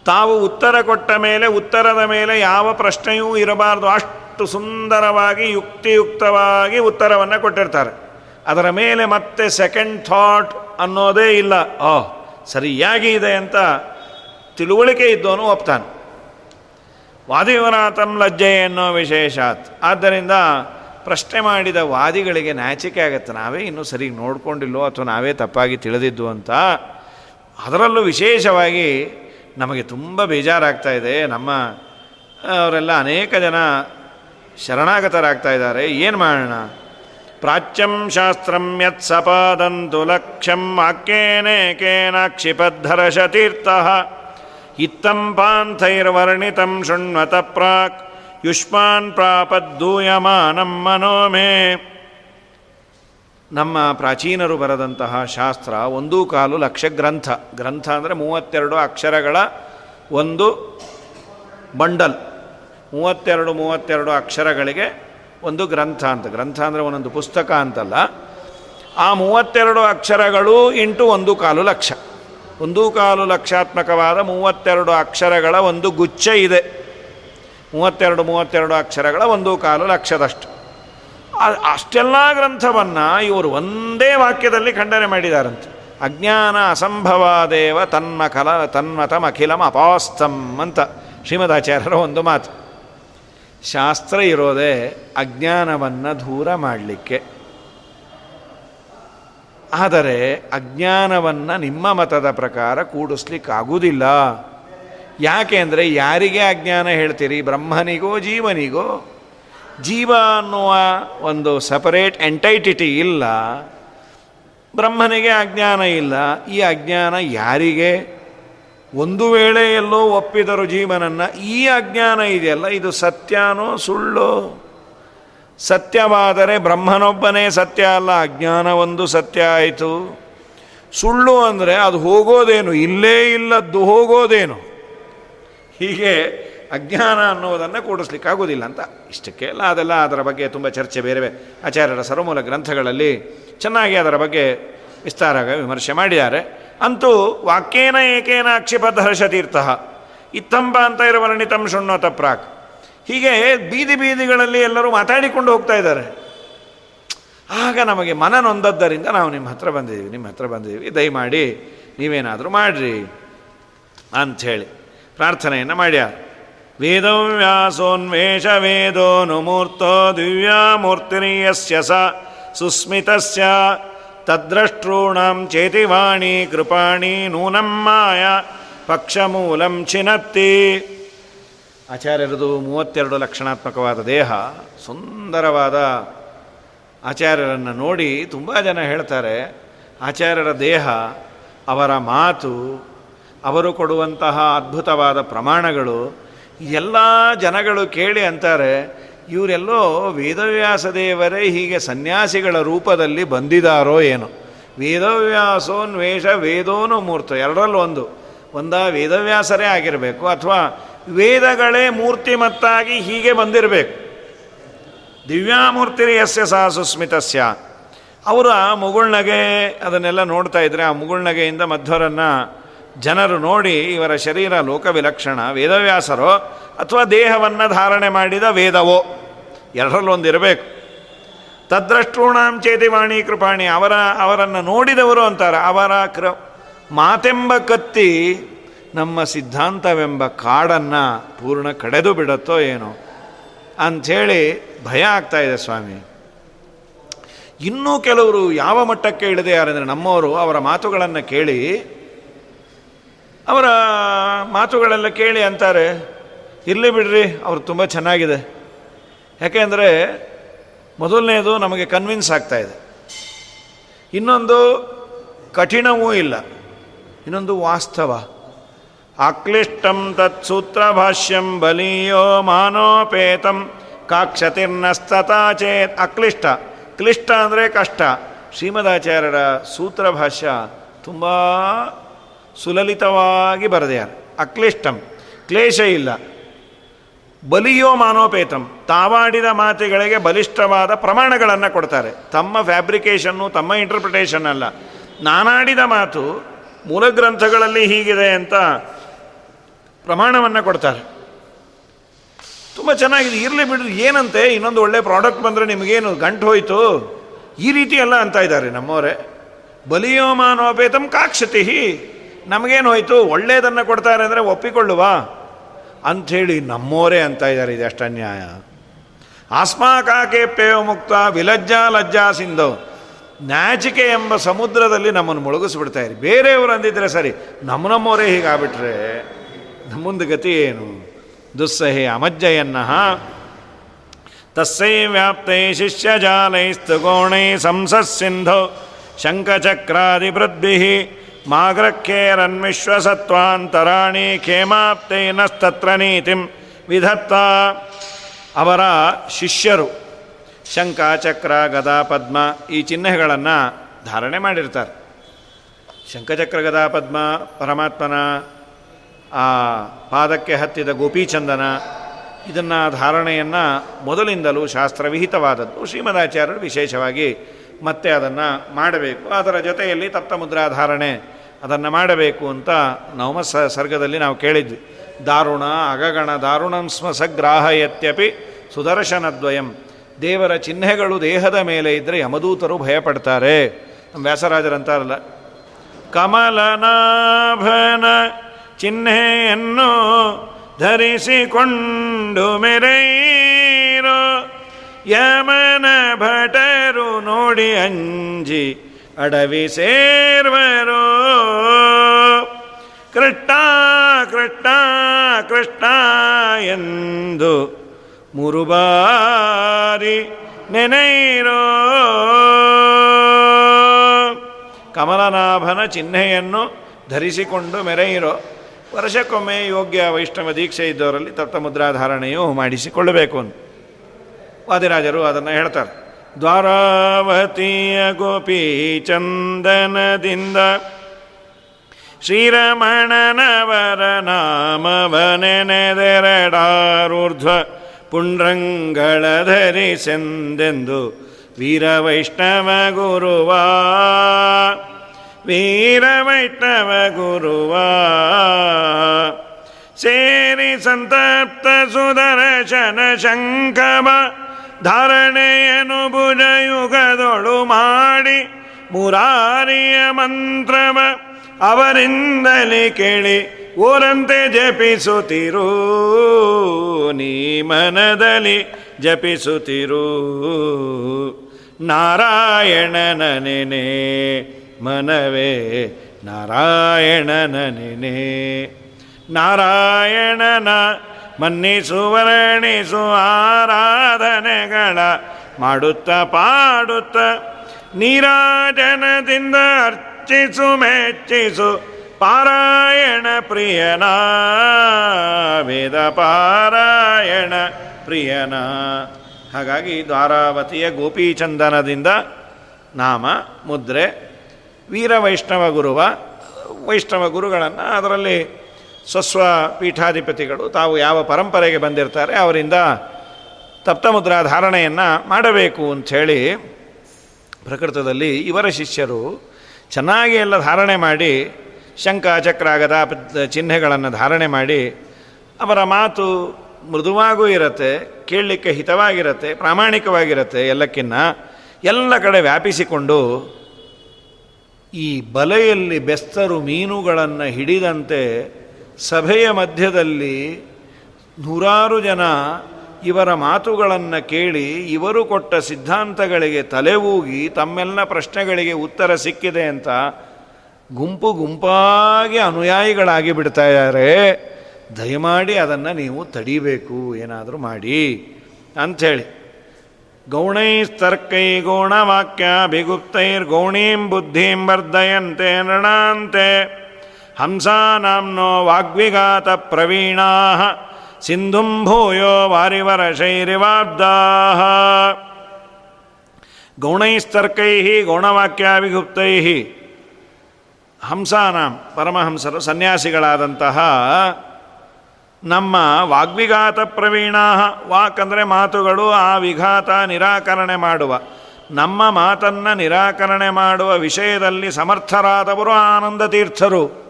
ತಾವು ಉತ್ತರ ಕೊಟ್ಟ ಮೇಲೆ, ಉತ್ತರದ ಮೇಲೆ ಯಾವ ಪ್ರಶ್ನೆಯೂ ಇರಬಾರ್ದು. ಅಷ್ಟು ಸುಂದರವಾಗಿ, ಯುಕ್ತಿಯುಕ್ತವಾಗಿ ಉತ್ತರವನ್ನು ಕೊಟ್ಟಿರ್ತಾರೆ. ಅದರ ಮೇಲೆ ಮತ್ತೆ ಸೆಕೆಂಡ್ ಥಾಟ್ ಅನ್ನೋದೇ ಇಲ್ಲ. ಓಹ್ ಸರಿಯಾಗಿ ಇದೆ ಅಂತ ತಿಳುವಳಿಕೆ ಇದ್ದವನು ಒಪ್ತಾನೆ. ವಾದಿವನಾಥಂ ಲಜ್ಜೆ ಎನ್ನೋ ವಿಶೇಷಾತ್. ಆದ್ದರಿಂದ ಪ್ರಶ್ನೆ ಮಾಡಿದ ವಾದಿಗಳಿಗೆ ನಾಚಿಕೆ ಆಗುತ್ತೆ. ನಾವೇ ಇನ್ನೂ ಸರಿಗೆ ನೋಡಿಕೊಂಡಿಲ್ಲೋ ಅಥವಾ ನಾವೇ ತಪ್ಪಾಗಿ ತಿಳಿದಿದ್ದು ಅಂತ. ಅದರಲ್ಲೂ ವಿಶೇಷವಾಗಿ ನಮಗೆ ತುಂಬ ಬೇಜಾರಾಗ್ತಾ ಇದೆ. ನಮ್ಮ ಅವರೆಲ್ಲ ಅನೇಕ ಜನ ಶರಣಾಗತರಾಗ್ತಾ ಇದ್ದಾರೆ. ಏನು ಮಾಡೋಣ? ಪ್ರಾಚ್ಯಂ ಶಾಸ್ತ್ರಂ ಯತ್ ಸಪಾದಂತು ಲಕ್ಷ್ಯಂ ತೀರ್ಥ ಇತ್ತಂ ಪಾಂಥೈರ್ವರ್ಣಿತಂ ಶೃಣ್ವತ ಪ್ರಾಕ್. ಯುಷ್ಮಾನ್ ಪ್ರಾಪದ್ದೂಯಮಾನಂ ಮನೋಮೇ ನಮ್ಮ ಪ್ರಾಚೀನರು ಬರೆದಂತಹ ಶಾಸ್ತ್ರ ಒಂದೂ ಕಾಲು ಲಕ್ಷ ಗ್ರಂಥ ಗ್ರಂಥ ಅಂದರೆ ಮೂವತ್ತೆರಡು ಅಕ್ಷರಗಳ ಒಂದು ಬಂಡಲ್. ಮೂವತ್ತೆರಡು ಮೂವತ್ತೆರಡು ಅಕ್ಷರಗಳಿಗೆ ಒಂದು ಗ್ರಂಥ ಅಂತ. ಗ್ರಂಥ ಅಂದರೆ ಒಂದೊಂದು ಪುಸ್ತಕ ಅಂತಲ್ಲ. ಆ ಮೂವತ್ತೆರಡು ಅಕ್ಷರಗಳು ಇಂಟು ಒಂದು ಕಾಲು ಲಕ್ಷ. ಒಂದು ಕಾಲು ಲಕ್ಷಾತ್ಮಕವಾದ ಮೂವತ್ತೆರಡು ಅಕ್ಷರಗಳ ಒಂದು ಗುಚ್ಛ ಇದೆ. ಮೂವತ್ತೆರಡು ಮೂವತ್ತೆರಡು ಅಕ್ಷರಗಳ ಒಂದು ಕಾಲು ಲಕ್ಷದಷ್ಟು. ಅಷ್ಟೆಲ್ಲ ಗ್ರಂಥವನ್ನು ಇವರು ಒಂದೇ ವಾಕ್ಯದಲ್ಲಿ ಖಂಡನೆ ಮಾಡಿದಾರಂತೆ. ಅಜ್ಞಾನ ಅಸಂಭವಾದೇವ ತನ್ಮತಮ ಅಖಿಲಮ ಅಪಾಸ್ತಂ ಅಂತ ಶ್ರೀಮದಾಚಾರ್ಯರ ಒಂದು ಮಾತು. ಶಾಸ್ತ್ರ ಇರೋದೇ ಅಜ್ಞಾನವನ್ನು ದೂರ ಮಾಡಲಿಕ್ಕೆ. ಆದರೆ ಅಜ್ಞಾನವನ್ನು ನಿಮ್ಮ ಮತದ ಪ್ರಕಾರ ಕೂಡಿಸ್ಲಿಕ್ಕಾಗುವುದಿಲ್ಲ ಯಾಕೆ ಅಂದರೆ ಯಾರಿಗೆ ಅಜ್ಞಾನ ಹೇಳ್ತೀರಿ? ಬ್ರಹ್ಮನಿಗೋ, ಜೀವನಿಗೋ? ಜೀವ ಅನ್ನುವ ಒಂದು ಸಪರೇಟ್ ಎಂಟೈಟಿಟಿ ಇಲ್ಲ. ಬ್ರಹ್ಮನಿಗೆ ಅಜ್ಞಾನ ಇಲ್ಲ. ಈ ಅಜ್ಞಾನ ಯಾರಿಗೆ? ಒಂದು ವೇಳೆ ಎಲ್ಲೋ ಒಪ್ಪಿದರು ಜೀವನನ್ನು ಈ ಅಜ್ಞಾನ ಇದೆಯಲ್ಲ, ಇದು ಸತ್ಯನೋ ಸುಳ್ಳು? ಸತ್ಯವಾದರೆ ಬ್ರಹ್ಮನೊಬ್ಬನೇ ಸತ್ಯ ಅಲ್ಲ, ಅಜ್ಞಾನ ಒಂದು ಸತ್ಯ ಆಯಿತು. ಸುಳ್ಳು ಅಂದರೆ ಅದು ಹೋಗೋದೇನು? ಇಲ್ಲೇ ಇಲ್ಲದ್ದು ಹೋಗೋದೇನು? ಹೀಗೆ ಅಜ್ಞಾನ ಅನ್ನುವುದನ್ನು ಕೂಡಿಸ್ಲಿಕ್ಕಾಗೋದಿಲ್ಲ ಅಂತ. ಇಷ್ಟಕ್ಕೆಲ್ಲ ಅದೆಲ್ಲ ಅದರ ಬಗ್ಗೆ ತುಂಬ ಚರ್ಚೆ ಬೇರೆ ಆಚಾರ್ಯರ ಸರ್ವಮೂಲ ಗ್ರಂಥಗಳಲ್ಲಿ ಚೆನ್ನಾಗಿ ಅದರ ಬಗ್ಗೆ ವಿಸ್ತಾರವಾಗಿ ವಿಮರ್ಶೆ ಮಾಡಿದ್ದಾರೆ. ಅಂತೂ ವಾಕ್ಯೇನ ಏಕೇನ ಅಕ್ಷಿಪದ್ಧ ಹರ್ಷತೀರ್ಥ ಇತ್ತಂಬ ಅಂತ ಇರುವ ವರ್ಣಿತಂ ಶೃಣ್ವತ ಪ್ರಾಕ್. ಹೀಗೆ ಬೀದಿ ಬೀದಿಗಳಲ್ಲಿ ಎಲ್ಲರೂ ಮಾತಾಡಿಕೊಂಡು ಹೋಗ್ತಾ ಇದ್ದಾರೆ. ಆಗ ನಮಗೆ ಮನ ನೊಂದದ್ದರಿಂದ ನಾವು ನಿಮ್ಮ ಹತ್ರ ಬಂದಿದ್ದೀವಿ, ನಿಮ್ಮ ಹತ್ರ ಬಂದಿದ್ದೀವಿ. ದಯಮಾಡಿ ನೀವೇನಾದರೂ ಮಾಡಿರಿ ಅಂಥೇಳಿ ಪ್ರಾರ್ಥನೆಯನ್ನು ಮಾಡ್ಯಾರ. ವೇದವ್ಯಾಸೋನ್ವೇಷ ವೇದೋನುಮೂರ್ತೋ ದಿವ್ಯಾಮೂರ್ತಿನಿಯಸ್ಯ ಸ ಸುಸ್ಮಿತಸ್ಯ ಚೇತಿ ಚೇತಿವಾಣಿ ಕೃಪಾಣಿ ನೂನಂ ಮಾಯ ಪಕ್ಷಮೂಲಂ ಚಿನತ್ತಿ ಆಚಾರ್ಯರದು ಮೂವತ್ತೆರಡು ಲಕ್ಷಣಾತ್ಮಕವಾದ ದೇಹ, ಸುಂದರವಾದ ಆಚಾರ್ಯರನ್ನು ನೋಡಿ ತುಂಬ ಜನ ಹೇಳ್ತಾರೆ, ಆಚಾರ್ಯರ ದೇಹ, ಅವರ ಮಾತು, ಅವರು ಕೊಡುವಂತಹ ಅದ್ಭುತವಾದ ಪ್ರಮಾಣಗಳು ಎಲ್ಲ ಜನಗಳು ಕೇಳಿ ಅಂತಾರೆ, ಇವರೆಲ್ಲೋ ವೇದವ್ಯಾಸ ದೇವರೇ ಹೀಗೆ ಸನ್ಯಾಸಿಗಳ ರೂಪದಲ್ಲಿ ಬಂದಿದ್ದಾರೋ ಏನು. ವೇದವ್ಯಾಸೋನ್ವೇಷ ವೇದೋನು ಮೂರ್ತ, ಎರಡರಲ್ಲೂ ಒಂದು. ಒಂದ ವೇದವ್ಯಾಸರೇ ಆಗಿರಬೇಕು, ಅಥವಾ ವೇದಗಳೇ ಮೂರ್ತಿಮತ್ತಾಗಿ ಹೀಗೆ ಬಂದಿರಬೇಕು. ದಿವ್ಯಾಮೂರ್ತಿರಿ ಯಸ್ಯ ಸಹ ಸುಸ್ಮಿತಸ್ಯ ಅವರು ಮುಗುಳ್ನಗೆ ಅದನ್ನೆಲ್ಲ ನೋಡ್ತಾ ಇದ್ರೆ, ಆ ಮುಗುಳ್ನಗೆಯಿಂದ ಮಧ್ವರನ್ನು ಜನರು ನೋಡಿ ಇವರ ಶರೀರ ಲೋಕವಿಲಕ್ಷಣ, ವೇದವ್ಯಾಸರೋ ಅಥವಾ ದೇಹವನ್ನು ಧಾರಣೆ ಮಾಡಿದ ವೇದವೋ? ಎರಡರಲ್ಲೊಂದಿರಬೇಕು ತದ್ರಷ್ಟೂಣಾಂ ಚೇತಿವಾಣಿ ಕೃಪಾಣಿ, ಅವರ, ಅವರನ್ನು ನೋಡಿದವರು ಅಂತಾರೆ, ಅವರ ಕೃ, ಮಾತೆಂಬ ಕತ್ತಿ ನಮ್ಮ ಸಿದ್ಧಾಂತವೆಂಬ ಕಾಡನ್ನು ಪೂರ್ಣ ಕಡೆದು ಬಿಡುತ್ತೋ ಏನೋ? ಅಂಥೇಳಿ ಭಯ ಆಗ್ತಾ ಇದೆ ಸ್ವಾಮಿ. ಇನ್ನೂ ಕೆಲವರು ಯಾವ ಮಟ್ಟಕ್ಕೆ ಇಳಿದೆ ಯಾರಂದರೆ ನಮ್ಮವರು ಅವರ ಮಾತುಗಳನ್ನು ಕೇಳಿ ಅವರ ಮಾತುಗಳೆಲ್ಲ ಕೇಳಿ ಅಂತಾರೆ, ಇರಲಿ ಬಿಡ್ರಿ, ಅವರು ತುಂಬ ಚೆನ್ನಾಗಿದೆ. ಯಾಕೆಂದರೆ ಮೊದಲನೇದು ನಮಗೆ ಕನ್ವಿನ್ಸ್ ಆಗ್ತಾ ಇದೆ. ಇನ್ನೊಂದು ಕಠಿಣವೂ ಇಲ್ಲ. ಇನ್ನೊಂದು ವಾಸ್ತವ. ಅಕ್ಲಿಷ್ಟಂ ತತ್ಸೂತ್ರ ಭಾಷ್ಯಂ ಬಲಿಯೋ ಮಾನೋಪೇತಂ ಕಾಕ್ಷತಿರ್ನಸ್ತತಾ ಚೇತ್. ಅಕ್ಲಿಷ್ಟ. ಕ್ಲಿಷ್ಟ ಅಂದರೆ ಕಷ್ಟ. ಶ್ರೀಮದಾಚಾರ್ಯರ ಸೂತ್ರ ಭಾಷ್ಯ ತುಂಬ ಸುಲಲಿತವಾಗಿ ಬರೆದೆಯಾರ ಅಕ್ಲಿಷ್ಟಂ. ಕ್ಲೇಶ ಇಲ್ಲ. ಬಲಿಯೋ ಮಾನೋಪೇತಂ. ತಾವಾಡಿದ ಮಾತುಗಳಿಗೆ ಬಲಿಷ್ಠವಾದ ಪ್ರಮಾಣಗಳನ್ನು ಕೊಡ್ತಾರೆ. ತಮ್ಮ ಫ್ಯಾಬ್ರಿಕೇಷನ್ನು, ತಮ್ಮ ಇಂಟರ್ಪ್ರಿಟೇಷನ್ ಅಲ್ಲ. ನಾನಾಡಿದ ಮಾತು ಮೂಲ ಗ್ರಂಥಗಳಲ್ಲಿ ಹೀಗಿದೆ ಅಂತ ಪ್ರಮಾಣವನ್ನು ಕೊಡ್ತಾರೆ. ತುಂಬ ಚೆನ್ನಾಗಿದೆ. ಇರಲಿ ಬಿಡ್ರಿ, ಏನಂತೆ? ಇನ್ನೊಂದು ಒಳ್ಳೆ ಪ್ರಾಡಕ್ಟ್ ಬಂದರೆ ನಿಮಗೇನು ಗಂಟು ಹೋಯಿತು? ಈ ರೀತಿ ಎಲ್ಲ ಅಂತ ಇದ್ದಾರೆ ನಮ್ಮವರೇ. ಬಲಿಯೋಮಾನೋಪೇತಂ ಕಾಕ್ಷತಿ ನಮಗೇನು ಹೋಯ್ತು? ಒಳ್ಳೆಯದನ್ನು ಕೊಡ್ತಾರೆ ಅಂದರೆ ಒಪ್ಪಿಕೊಳ್ಳುವ? ಅಂಥೇಳಿ ನಮ್ಮೋರೇ ಅಂತ ಇದ್ದಾರೆ ಇದೆಷ್ಟು ಅನ್ಯಾಯ. ಆಸ್ಮಾಕಾಕೇಪ್ಯೋ ಮುಕ್ತ, ವಿಲಜ್ಜಾ ಲಜ್ಜಾ ಸಿಂಧವ್ ನಾಚಿಕೆ ಎಂಬ ಸಮುದ್ರದಲ್ಲಿ ನಮ್ಮನ್ನು ಮುಳುಗಿಸ್ಬಿಡ್ತಾ ಇರಿ. ಬೇರೆಯವರು ಅಂದಿದ್ರೆ ಸರಿ, ನಮ್ಮ ನಮ್ಮೋರೇ ಹೀಗಾಗ್ಬಿಟ್ರೆ ನಮ್ಮೊಂದು ಗತಿ ಏನು? ದುಸ್ಸಹಿ ಅಮಜ್ಜಯನ್ನ ತಸ್ಸೈ ವ್ಯಾಪ್ತೈ ಶಿಷ್ಯಜಾಲೈಸ್ತು ಗೋಣೈ ಸಂಸಸ್ಸಿಂಧೋ ಶಂಖಚಕ್ರಾದಿವೃದ್ಭಿ ಮಾಗ್ರಖ್ಯೇರನ್ವಿಶ್ವಸತ್ವಾಂತರಾಣಿ ಖೇಮಾಪ್ತೈನಸ್ತತ್ರ ನೀತಿಂ ವಿಧತ್ತ ಅವರ ಶಿಷ್ಯರು ಶಂಕ ಚಕ್ರ, ಗದಾ, ಪದ್ಮ ಈ ಚಿಹ್ನೆಗಳನ್ನು ಧಾರಣೆ ಮಾಡಿರ್ತಾರೆ. ಶಂಖಚಕ್ರ ಗದಾ, ಪದ್ಮ, ಪರಮಾತ್ಮನ ಆ ಪಾದಕ್ಕೆ ಹತ್ತಿದ ಗೋಪೀಚಂದನ ಇದನ್ನು ಧಾರಣೆಯನ್ನು ಮೊದಲಿಂದಲೂ ಶಾಸ್ತ್ರವಿಹಿತವಾದದ್ದು. ಶ್ರೀಮದಾಚಾರ್ಯರು ವಿಶೇಷವಾಗಿ ಮತ್ತೆ ಅದನ್ನು ಮಾಡಬೇಕು. ಅದರ ಜೊತೆಯಲ್ಲಿ ತಪ್ತಮುದ್ರಾಧಾರಣೆ ಅದನ್ನು ಮಾಡಬೇಕು ಅಂತ ನವಮ ಸ ಸರ್ಗದಲ್ಲಿ ನಾವು ಕೇಳಿದ್ವಿ. ದಾರುಣ ಅಗಗಣ ದಾರುಣಂ ಸ್ಮ ಸಗ್ರಾಹಯತ್ಯಪಿ ಸುದರ್ಶನದ್ವಯಂ. ದೇವರ ಚಿಹ್ನೆಗಳು ದೇಹದ ಮೇಲೆ ಇದ್ದರೆ ಯಮದೂತರು ಭಯಪಡ್ತಾರೆ. ನಮ್ಮ ವ್ಯಾಸರಾಜರಂತಾರಲ್ಲ. ಕಮಲನಾಭನ ಚಿಹ್ನೆಯನ್ನು ಧರಿಸಿಕೊಂಡು ಮೆರೆಯಿರೋ ಯಮನ ಭಟರು ನೋಡಿ ಅಂಜಿ ಅಡವಿ ಸೇರ್ವರೋ. ಕೃಷ್ಣ ಕೃಷ್ಣ ಕೃಷ್ಣ ಎಂದು ಮುರುಬಾರಿ ನೆನೈರೋ ಕಮಲನಾಭನ ಚಿಹ್ನೆಯನ್ನು ಧರಿಸಿಕೊಂಡು ಮೆರೆಯಿರೋ. ವರ್ಷಕ್ಕೊಮ್ಮೆ ಯೋಗ್ಯ ವೈಷ್ಣವ ದೀಕ್ಷೆ ಇದ್ದವರಲ್ಲಿ ತಪ್ತಮುದ್ರಾಧಾರಣೆಯು ಮಾಡಿಸಿಕೊಳ್ಳಬೇಕು ಅಂತ. ವಾದಿರಾಜರು ಅದನ್ನು ಹೇಳ್ತಾರೆ. ದ್ವಾರಾವತಿಯ ಗೋಪಿ ಚಂದನದಿಂದ ಶ್ರೀರಮಣನವರ ನಾಮವನೆನೆದೆರಡಾರೂರ್ಧ್ವ ಪುಂಡ್ರಂಗಳ ಧರಿಸೆಂದೆಂದು ವೀರವೈಷ್ಣವ ಗುರುವ ವೀರವೈಷ್ಣವ ಗುರುವ. ಸೇರಿ ಸಂತಪ್ತ ಸುದರ್ಶನ ಶಂಕಮ ಧಾರಣೆಯನು ಭುಜಯುಗದೊಳು ಮಾಡಿ ಮುರಾರಿಯ ಮಂತ್ರವ ಅವರಿಂದಲೇ ಕೇಳಿ ಓರಂತೆ ಜಪಿಸುತ್ತಿರು. ನೀ ಮನದಲ್ಲಿ ಜಪಿಸುತ್ತಿರು. ನಾರಾಯಣನ ಮನವೇ ನಾರಾಯಣನ ನಾರಾಯಣನ ಮನ್ನಿಸು ವರ್ಣಿಸು ಆರಾಧನೆಗಳ ಮಾಡುತ್ತ ಪಾಡುತ್ತ ನೀರಾಜನದಿಂದ ಅರ್ಚಿಸು ಮೆಚ್ಚಿಸು ಪಾರಾಯಣ ಪ್ರಿಯನ ವೇದ ಪಾರಾಯಣ ಪ್ರಿಯನ. ಹಾಗಾಗಿ ದ್ವಾರಾವತಿಯ ಗೋಪೀಚಂದನದಿಂದ ನಾಮ, ಮುದ್ರೆ ವೀರ ವೈಷ್ಣವ ಗುರುವ, ವೈಷ್ಣವ ಗುರುಗಳನ್ನು ಅದರಲ್ಲಿ ಸ್ವಸ್ವ ಪೀಠಾಧಿಪತಿಗಳು, ತಾವು ಯಾವ ಪರಂಪರೆಗೆ ಬಂದಿರ್ತಾರೆ, ಅವರಿಂದ ತಪ್ತಮುದ್ರಾ ಧಾರಣೆಯನ್ನು ಮಾಡಬೇಕು ಅಂಥೇಳಿ ಪ್ರಕೃತದಲ್ಲಿ ಇವರ ಶಿಷ್ಯರು ಚೆನ್ನಾಗಿ ಎಲ್ಲ ಧಾರಣೆ ಮಾಡಿ ಶಂಕ ಚಕ್ರಾಗದ ಚಿಹ್ನೆಗಳನ್ನು ಧಾರಣೆ ಮಾಡಿ, ಅವರ ಮಾತು ಮೃದುವಾಗೂ ಇರುತ್ತೆ, ಕೇಳಲಿಕ್ಕೆ ಹಿತವಾಗಿರುತ್ತೆ, ಪ್ರಾಮಾಣಿಕವಾಗಿರುತ್ತೆ ಎಲ್ಲಕ್ಕಿನ್ನ ಎಲ್ಲ ಕಡೆ ವ್ಯಾಪಿಸಿಕೊಂಡು ಈ ಬಲೆಯಲ್ಲಿ ಬೆಸ್ತರು ಮೀನುಗಳನ್ನು ಹಿಡಿದಂತೆ ಸಭೆಯ ಮಧ್ಯದಲ್ಲಿ ನೂರಾರು ಜನ ಇವರ ಮಾತುಗಳನ್ನು ಕೇಳಿ ಇವರು ಕೊಟ್ಟ ಸಿದ್ಧಾಂತಗಳಿಗೆ ತಲೆವೂಗಿ ತಮ್ಮೆಲ್ಲ ಪ್ರಶ್ನೆಗಳಿಗೆ ಉತ್ತರ ಸಿಕ್ಕಿದೆ ಅಂತ ಗುಂಪು ಗುಂಪಾಗಿ ಅನುಯಾಯಿಗಳಾಗಿ ಬಿಡ್ತಾ ಇದ್ದಾರೆ ದಯಮಾಡಿ ಅದನ್ನು ನೀವು ತಡಿಬೇಕು, ಏನಾದರೂ ಮಾಡಿ ಅಂಥೇಳಿ. ಗೌಣೈಸ್ತರ್ಕೈ ಗೌಣವಾಕ್ಯಾಭಿಗುಪ್ತೈರ್ಗೌಣೀಂ ಬುದ್ಧಿಂ ವರ್ಧಯಂತೆ ನೃಣಾಂತೆ ಹಂಸಾನಾಂನೋ ವಾಗ್ವಿಘಾತ ಪ್ರವೀಣಾ. ಸಿಂಧುಂ ಭೂಯೋ ವಾರಿವರಶೈರಿವಾಬ್ದಾ. ಗೌಣೈಸ್ತರ್ಕೈ ಗೌಣವಾಕ್ಯಾಭಿಗುಪ್ತೈ. ಹಂಸಾನಾಂ ಪರಮಹಂಸರು ಸನ್ಯಾಸಿಗಳಾದಂತಹ ನಮ್ಮ ವಾಗ್ವಿಘಾತ ಪ್ರವೀಣ. ವಾಕ್ ಅಂದರೆ ಮಾತುಗಳು ಆ ವಿಘಾತ ನಿರಾಕರಣೆ ಮಾಡುವ. ನಮ್ಮ ಮಾತನ್ನು ನಿರಾಕರಣೆ ಮಾಡುವ ವಿಷಯದಲ್ಲಿ ಸಮರ್ಥರಾದವರು ಆನಂದ ತೀರ್ಥರು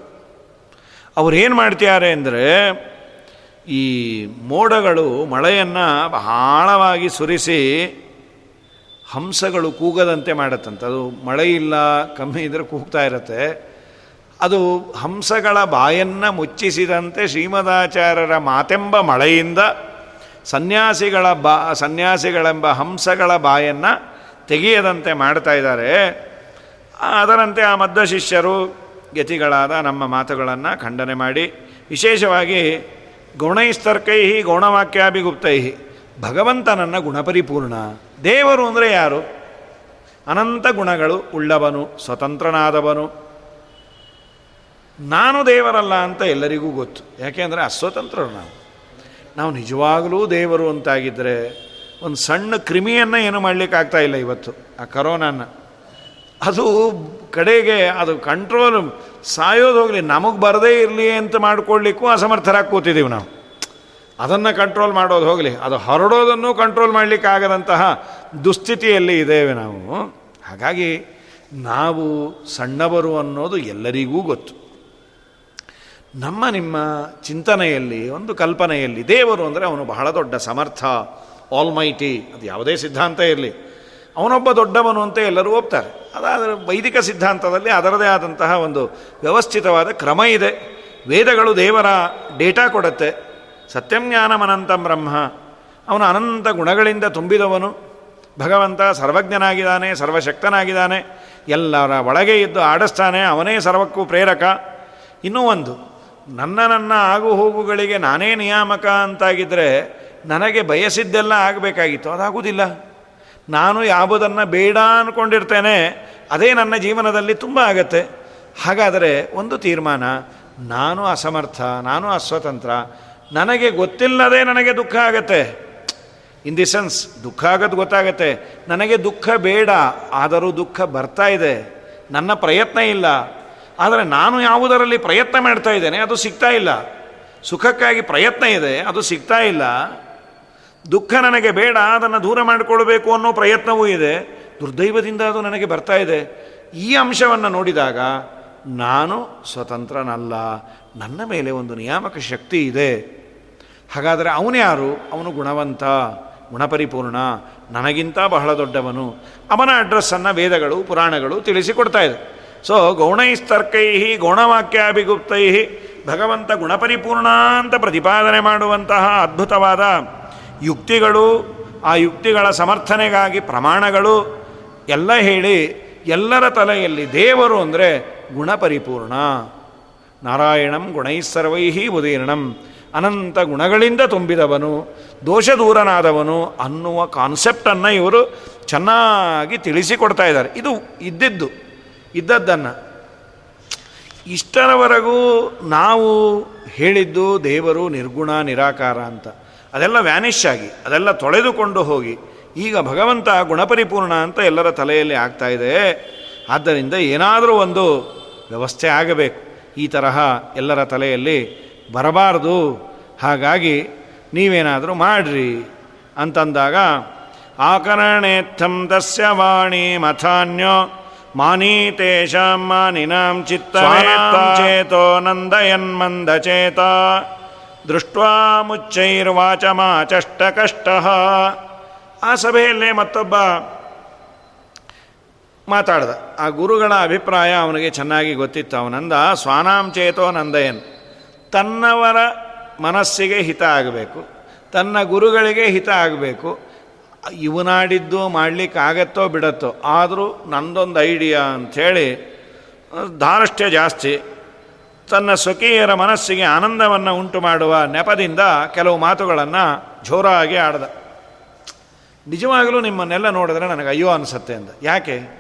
ಅವರೇನು ಮಾಡ್ತಿದ್ದಾರೆ ಅಂದರೆ ಈ ಮೋಡಗಳು ಮಳೆಯನ್ನು ಬಹಳವಾಗಿ ಸುರಿಸಿ ಹಂಸಗಳು ಕೂಗದಂತೆ ಮಾಡತ್ತಂತೆ. ಅದು ಮಳೆ ಇಲ್ಲ, ಕಮ್ಮಿ ಇದ್ದರೆ ಕೂಗ್ತಾ ಇರುತ್ತೆ. ಅದು ಹಂಸಗಳ ಬಾಯನ್ನು ಮುಚ್ಚಿಸಿದಂತೆ ಶ್ರೀಮದಾಚಾರ್ಯರ ಮಾತೆಂಬ ಮಳೆಯಿಂದ ಸನ್ಯಾಸಿಗಳ ಬಾ, ಸನ್ಯಾಸಿಗಳೆಂಬ ಹಂಸಗಳ ಬಾಯನ್ನು ತೆಗೆಯದಂತೆ ಮಾಡ್ತಾ ಇದ್ದಾರೆ. ಅದರಂತೆ ಆ ಮದ್ದ ಶಿಷ್ಯರು ಯತಿಗಳಾದ ನಮ್ಮ ಮಾತುಗಳನ್ನು ಖಂಡನೆ ಮಾಡಿ, ವಿಶೇಷವಾಗಿ ಗೌಣೈಸ್ತರ್ಕೈ ಗೌಣವಾಕ್ಯಾಭಿಗುಪ್ತೈ ಭಗವಂತನನ್ನ ಗುಣಪರಿಪೂರ್ಣ. ದೇವರು ಅಂದರೆ ಯಾರು? ಅನಂತ ಗುಣಗಳು ಉಳ್ಳವನು, ಸ್ವತಂತ್ರನಾದವನು. ನಾನು ದೇವರಲ್ಲ ಅಂತ ಎಲ್ಲರಿಗೂ ಗೊತ್ತು. ಯಾಕೆಂದರೆ ಅಸ್ವತಂತ್ರರು ನಾವು. ನಾವು ನಿಜವಾಗಲೂ ದೇವರು ಅಂತಾಗಿದ್ದರೆ ಒಂದು ಸಣ್ಣ ಕ್ರಿಮಿಯನ್ನು ಏನು ಮಾಡಲಿಕ್ಕಾಗ್ತಾ ಇಲ್ಲ ಇವತ್ತು. ಆ ಕರೋನಾನ ಅದು ಕಡೆಗೆ ಅದು ಕಂಟ್ರೋಲ್ ಸಾಯೋದು ಹೋಗಲಿ, ನಮಗೆ ಬರದೇ ಇರಲಿ ಅಂತ ಮಾಡ್ಕೊಳ್ಳಿಕ್ಕೂ ಅಸಮರ್ಥರಾಗಿ ಕೂತಿದ್ದೀವಿ ನಾವು. ಅದನ್ನು ಕಂಟ್ರೋಲ್ ಮಾಡೋದು ಹೋಗಲಿ, ಅದು ಹೊರಡೋದನ್ನು ಕಂಟ್ರೋಲ್ ಮಾಡಲಿಕ್ಕಾಗದಂತಹ ದುಸ್ಥಿತಿಯಲ್ಲಿ ಇದ್ದೇವೆ ನಾವು. ಹಾಗಾಗಿ ನಾವು ಸಣ್ಣವರು ಅನ್ನೋದು ಎಲ್ಲರಿಗೂ ಗೊತ್ತು. ನಮ್ಮ ನಿಮ್ಮ ಚಿಂತನೆಯಲ್ಲಿ, ಒಂದು ಕಲ್ಪನೆಯಲ್ಲಿ ದೇವರು ಅಂದರೆ ಅವನು ಬಹಳ ದೊಡ್ಡ ಸಮರ್ಥ ಆಲ್ಮೈಟಿ ಅದು ಯಾವುದೇ ಸಿದ್ಧಾಂತ ಇರಲಿ. ಅವನೊಬ್ಬ ದೊಡ್ಡವನು ಅಂತ ಎಲ್ಲರೂ ಒಪ್ತಾರೆ. ಅದಾದರೆ ವೈದಿಕ ಸಿದ್ಧಾಂತದಲ್ಲಿ ಅದರದೇ ಆದಂತಹ ಒಂದು ವ್ಯವಸ್ಥಿತವಾದ ಕ್ರಮ ಇದೆ. ವೇದಗಳು ದೇವರ ಡೇಟಾ ಕೊಡುತ್ತೆ. ಸತ್ಯಂಜ್ಞಾನಮನಂತ ಬ್ರಹ್ಮ. ಅವನು ಅನಂತ ಗುಣಗಳಿಂದ ತುಂಬಿದವನು. ಭಗವಂತ ಸರ್ವಜ್ಞನಾಗಿದ್ದಾನೆ, ಸರ್ವಶಕ್ತನಾಗಿದ್ದಾನೆ. ಎಲ್ಲರ ಒಳಗೆ ಇದ್ದು ಆಡಿಸ್ತಾನೆ, ಅವನೇ ಸರ್ವಕ್ಕೂ ಪ್ರೇರಕ. ಇನ್ನೂ ಒಂದು, ನನ್ನ ನನ್ನ ಆಗು ಹೋಗುಗಳಿಗೆ ನಾನೇ ನಿಯಾಮಕ ಅಂತಾಗಿದ್ದರೆ ನನಗೆ ಬಯಸಿದ್ದೆಲ್ಲ ಆಗಬೇಕಾಗಿತ್ತು. ಅದಾಗುವುದಿಲ್ಲ ನಾನು ಯಾವುದನ್ನು ಬೇಡ ಅಂದ್ಕೊಂಡಿರ್ತೇನೆ ಅದೇ ನನ್ನ ಜೀವನದಲ್ಲಿ ತುಂಬ ಆಗತ್ತೆ. ಹಾಗಾದರೆ ಒಂದು ತೀರ್ಮಾನ, ನಾನು ಅಸಮರ್ಥ, ನಾನು ಅಸ್ವತಂತ್ರ, ನನಗೆ ಗೊತ್ತಿಲ್ಲದೆ ನನಗೆ ದುಃಖ ಆಗತ್ತೆ. ಇನ್ ದಿ ಸೆನ್ಸ್ ದುಃಖ ಆಗೋದು ಗೊತ್ತಾಗತ್ತೆ. ನನಗೆ ದುಃಖ ಬೇಡ, ಆದರೂ ದುಃಖ ಬರ್ತಾ ಇದೆ. ನನ್ನ ಪ್ರಯತ್ನ ಇಲ್ಲ. ಆದರೆ ನಾನು ಯಾವುದರಲ್ಲಿ ಪ್ರಯತ್ನ ಮಾಡ್ತಾ ಇದ್ದೇನೆ, ಅದು ಸಿಗ್ತಾ ಇಲ್ಲ. ಸುಖಕ್ಕಾಗಿ ಪ್ರಯತ್ನ ಇದೆ, ಅದು ಸಿಗ್ತಾ ಇಲ್ಲ. ದುಃಖ ನನಗೆ ಬೇಡ, ಅದನ್ನು ದೂರ ಮಾಡಿಕೊಳ್ಬೇಕು ಅನ್ನೋ ಪ್ರಯತ್ನವೂ ಇದೆ. ದುರ್ದೈವದಿಂದ ಅದು ನನಗೆ ಬರ್ತಾ ಇದೆ. ಈ ಅಂಶವನ್ನು ನೋಡಿದಾಗ ನಾನು ಸ್ವತಂತ್ರನಲ್ಲ. ನನ್ನ ಮೇಲೆ ಒಂದು ನಿಯಾಮಕ ಶಕ್ತಿ ಇದೆ. ಹಾಗಾದರೆ ಅವನ್ಯಾರು ಅವನು ಗುಣವಂತ, ಗುಣಪರಿಪೂರ್ಣ, ನನಗಿಂತ ಬಹಳ ದೊಡ್ಡವನು. ಅವನ ಅಡ್ರೆಸ್ಸನ್ನು ವೇದಗಳು, ಪುರಾಣಗಳು ತಿಳಿಸಿಕೊಡ್ತಾ ಇದೆ. ಸೊ ಗೌಣೈಸ್ತರ್ಕೈ ಗೌಣವಾಕ್ಯಾಭಿಗುಪ್ತೈ ಭಗವಂತ ಗುಣಪರಿಪೂರ್ಣ ಅಂತ ಪ್ರತಿಪಾದನೆ ಮಾಡುವಂತಹ ಅದ್ಭುತವಾದ ಯುಕ್ತಿಗಳು, ಆ ಯುಕ್ತಿಗಳ ಸಮರ್ಥನೆಗಾಗಿ ಪ್ರಮಾಣಗಳು ಎಲ್ಲ ಹೇಳಿ ಎಲ್ಲರ ತಲೆಯಲ್ಲಿ ದೇವರು ಅಂದರೆ ಗುಣಪರಿಪೂರ್ಣ. ನಾರಾಯಣಂ ಗುಣೈಸ್ಸರ್ವೈಹಿ ಉದೀರ್ಣಂ. ಅನಂತ ಗುಣಗಳಿಂದ ತುಂಬಿದವನು ದೋಷ ದೂರನಾದವನು ಅನ್ನುವ ಕಾನ್ಸೆಪ್ಟನ್ನು ಇವರು ಚೆನ್ನಾಗಿ ತಿಳಿಸಿಕೊಡ್ತಾ ಇದ್ದಾರೆ. ಇದು ಇದ್ದಿದ್ದು, ಇದ್ದದ್ದನ್ನು. ಇಷ್ಟರವರೆಗೂ ನಾವು ಹೇಳಿದ್ದು ದೇವರು ನಿರ್ಗುಣ, ನಿರಾಕಾರ ಅಂತ. ಅದೆಲ್ಲ ವ್ಯಾನಿಶ್ ಆಗಿ ಅದೆಲ್ಲ ತೊಳೆದುಕೊಂಡು ಹೋಗಿ ಈಗ ಭಗವಂತ ಗುಣಪರಿಪೂರ್ಣ ಅಂತ ಎಲ್ಲರ ತಲೆಯಲ್ಲಿ ಆಗ್ತಾ ಇದೆ. ಆದ್ದರಿಂದ ಏನಾದರೂ ಒಂದು ವ್ಯವಸ್ಥೆ ಆಗಬೇಕು. ಈ ತರಹ ಎಲ್ಲರ ತಲೆಯಲ್ಲಿ ಬರಬಾರದು. ಹಾಗಾಗಿ ನೀವೇನಾದರೂ ಮಾಡ್ರಿ ಅಂತಂದಾಗ ಆಕರಣೇತ್ಥಂ ತಸ್ಯ ವಾಣಿ ಮಥಾನ್ಯೋ ಮಾನೀತೇಷಾಂ ಮಾನಿನಾಂ ಚಿತ್ತ ಚೇತೋ ನಂದಯನ್ಮಂದಚೇತ ದೃಷ್ಟ್ವಾ ಮುಚ್ಚೈರ್ವಾಚಮಾಚಷ್ಟ ಕಷ್ಟ ಆ ಸಭೆಯಲ್ಲೇ ಮತ್ತೊಬ್ಬ ಮಾತಾಡ್ದ. ಆ ಗುರುಗಳ ಅಭಿಪ್ರಾಯ ಅವನಿಗೆ ಚೆನ್ನಾಗಿ ಗೊತ್ತಿತ್ತು. ಅವನಂದ ಸ್ವಾನಾಂಚೇತೋ ನಂದಯನ್. ತನ್ನವರ ಮನಸ್ಸಿಗೆ ಹಿತ ಆಗಬೇಕು. ತನ್ನ ಗುರುಗಳಿಗೆ ಹಿತ ಆಗಬೇಕು. ಇವನಾಡಿದ್ದು ಮಾಡಲಿಕ್ಕಾಗತ್ತೋ ಬಿಡತ್ತೋ. ಆದರೂ ನಂದೊಂದು ಐಡಿಯಾ ಅಂಥೇಳಿ, ಧಾರಷ್ಟ್ಯ ಜಾಸ್ತಿ ತನ್ನ ಸ್ವಕೀಯರ ಮನಸ್ಸಿಗೆ ಆನಂದವನ್ನು ಉಂಟು ಮಾಡುವ ನೆಪದಿಂದ ಕೆಲವು ಮಾತುಗಳನ್ನು ಜೋರಾಗಿ ಆಡ್ದ. ನಿಜವಾಗಲೂ ನಿಮ್ಮನ್ನೆಲ್ಲ ನೋಡಿದ್ರೆ ನನಗೆ ಅಯ್ಯೋ ಅನಿಸತ್ತೆ ಅಂತ ಯಾಕೆ?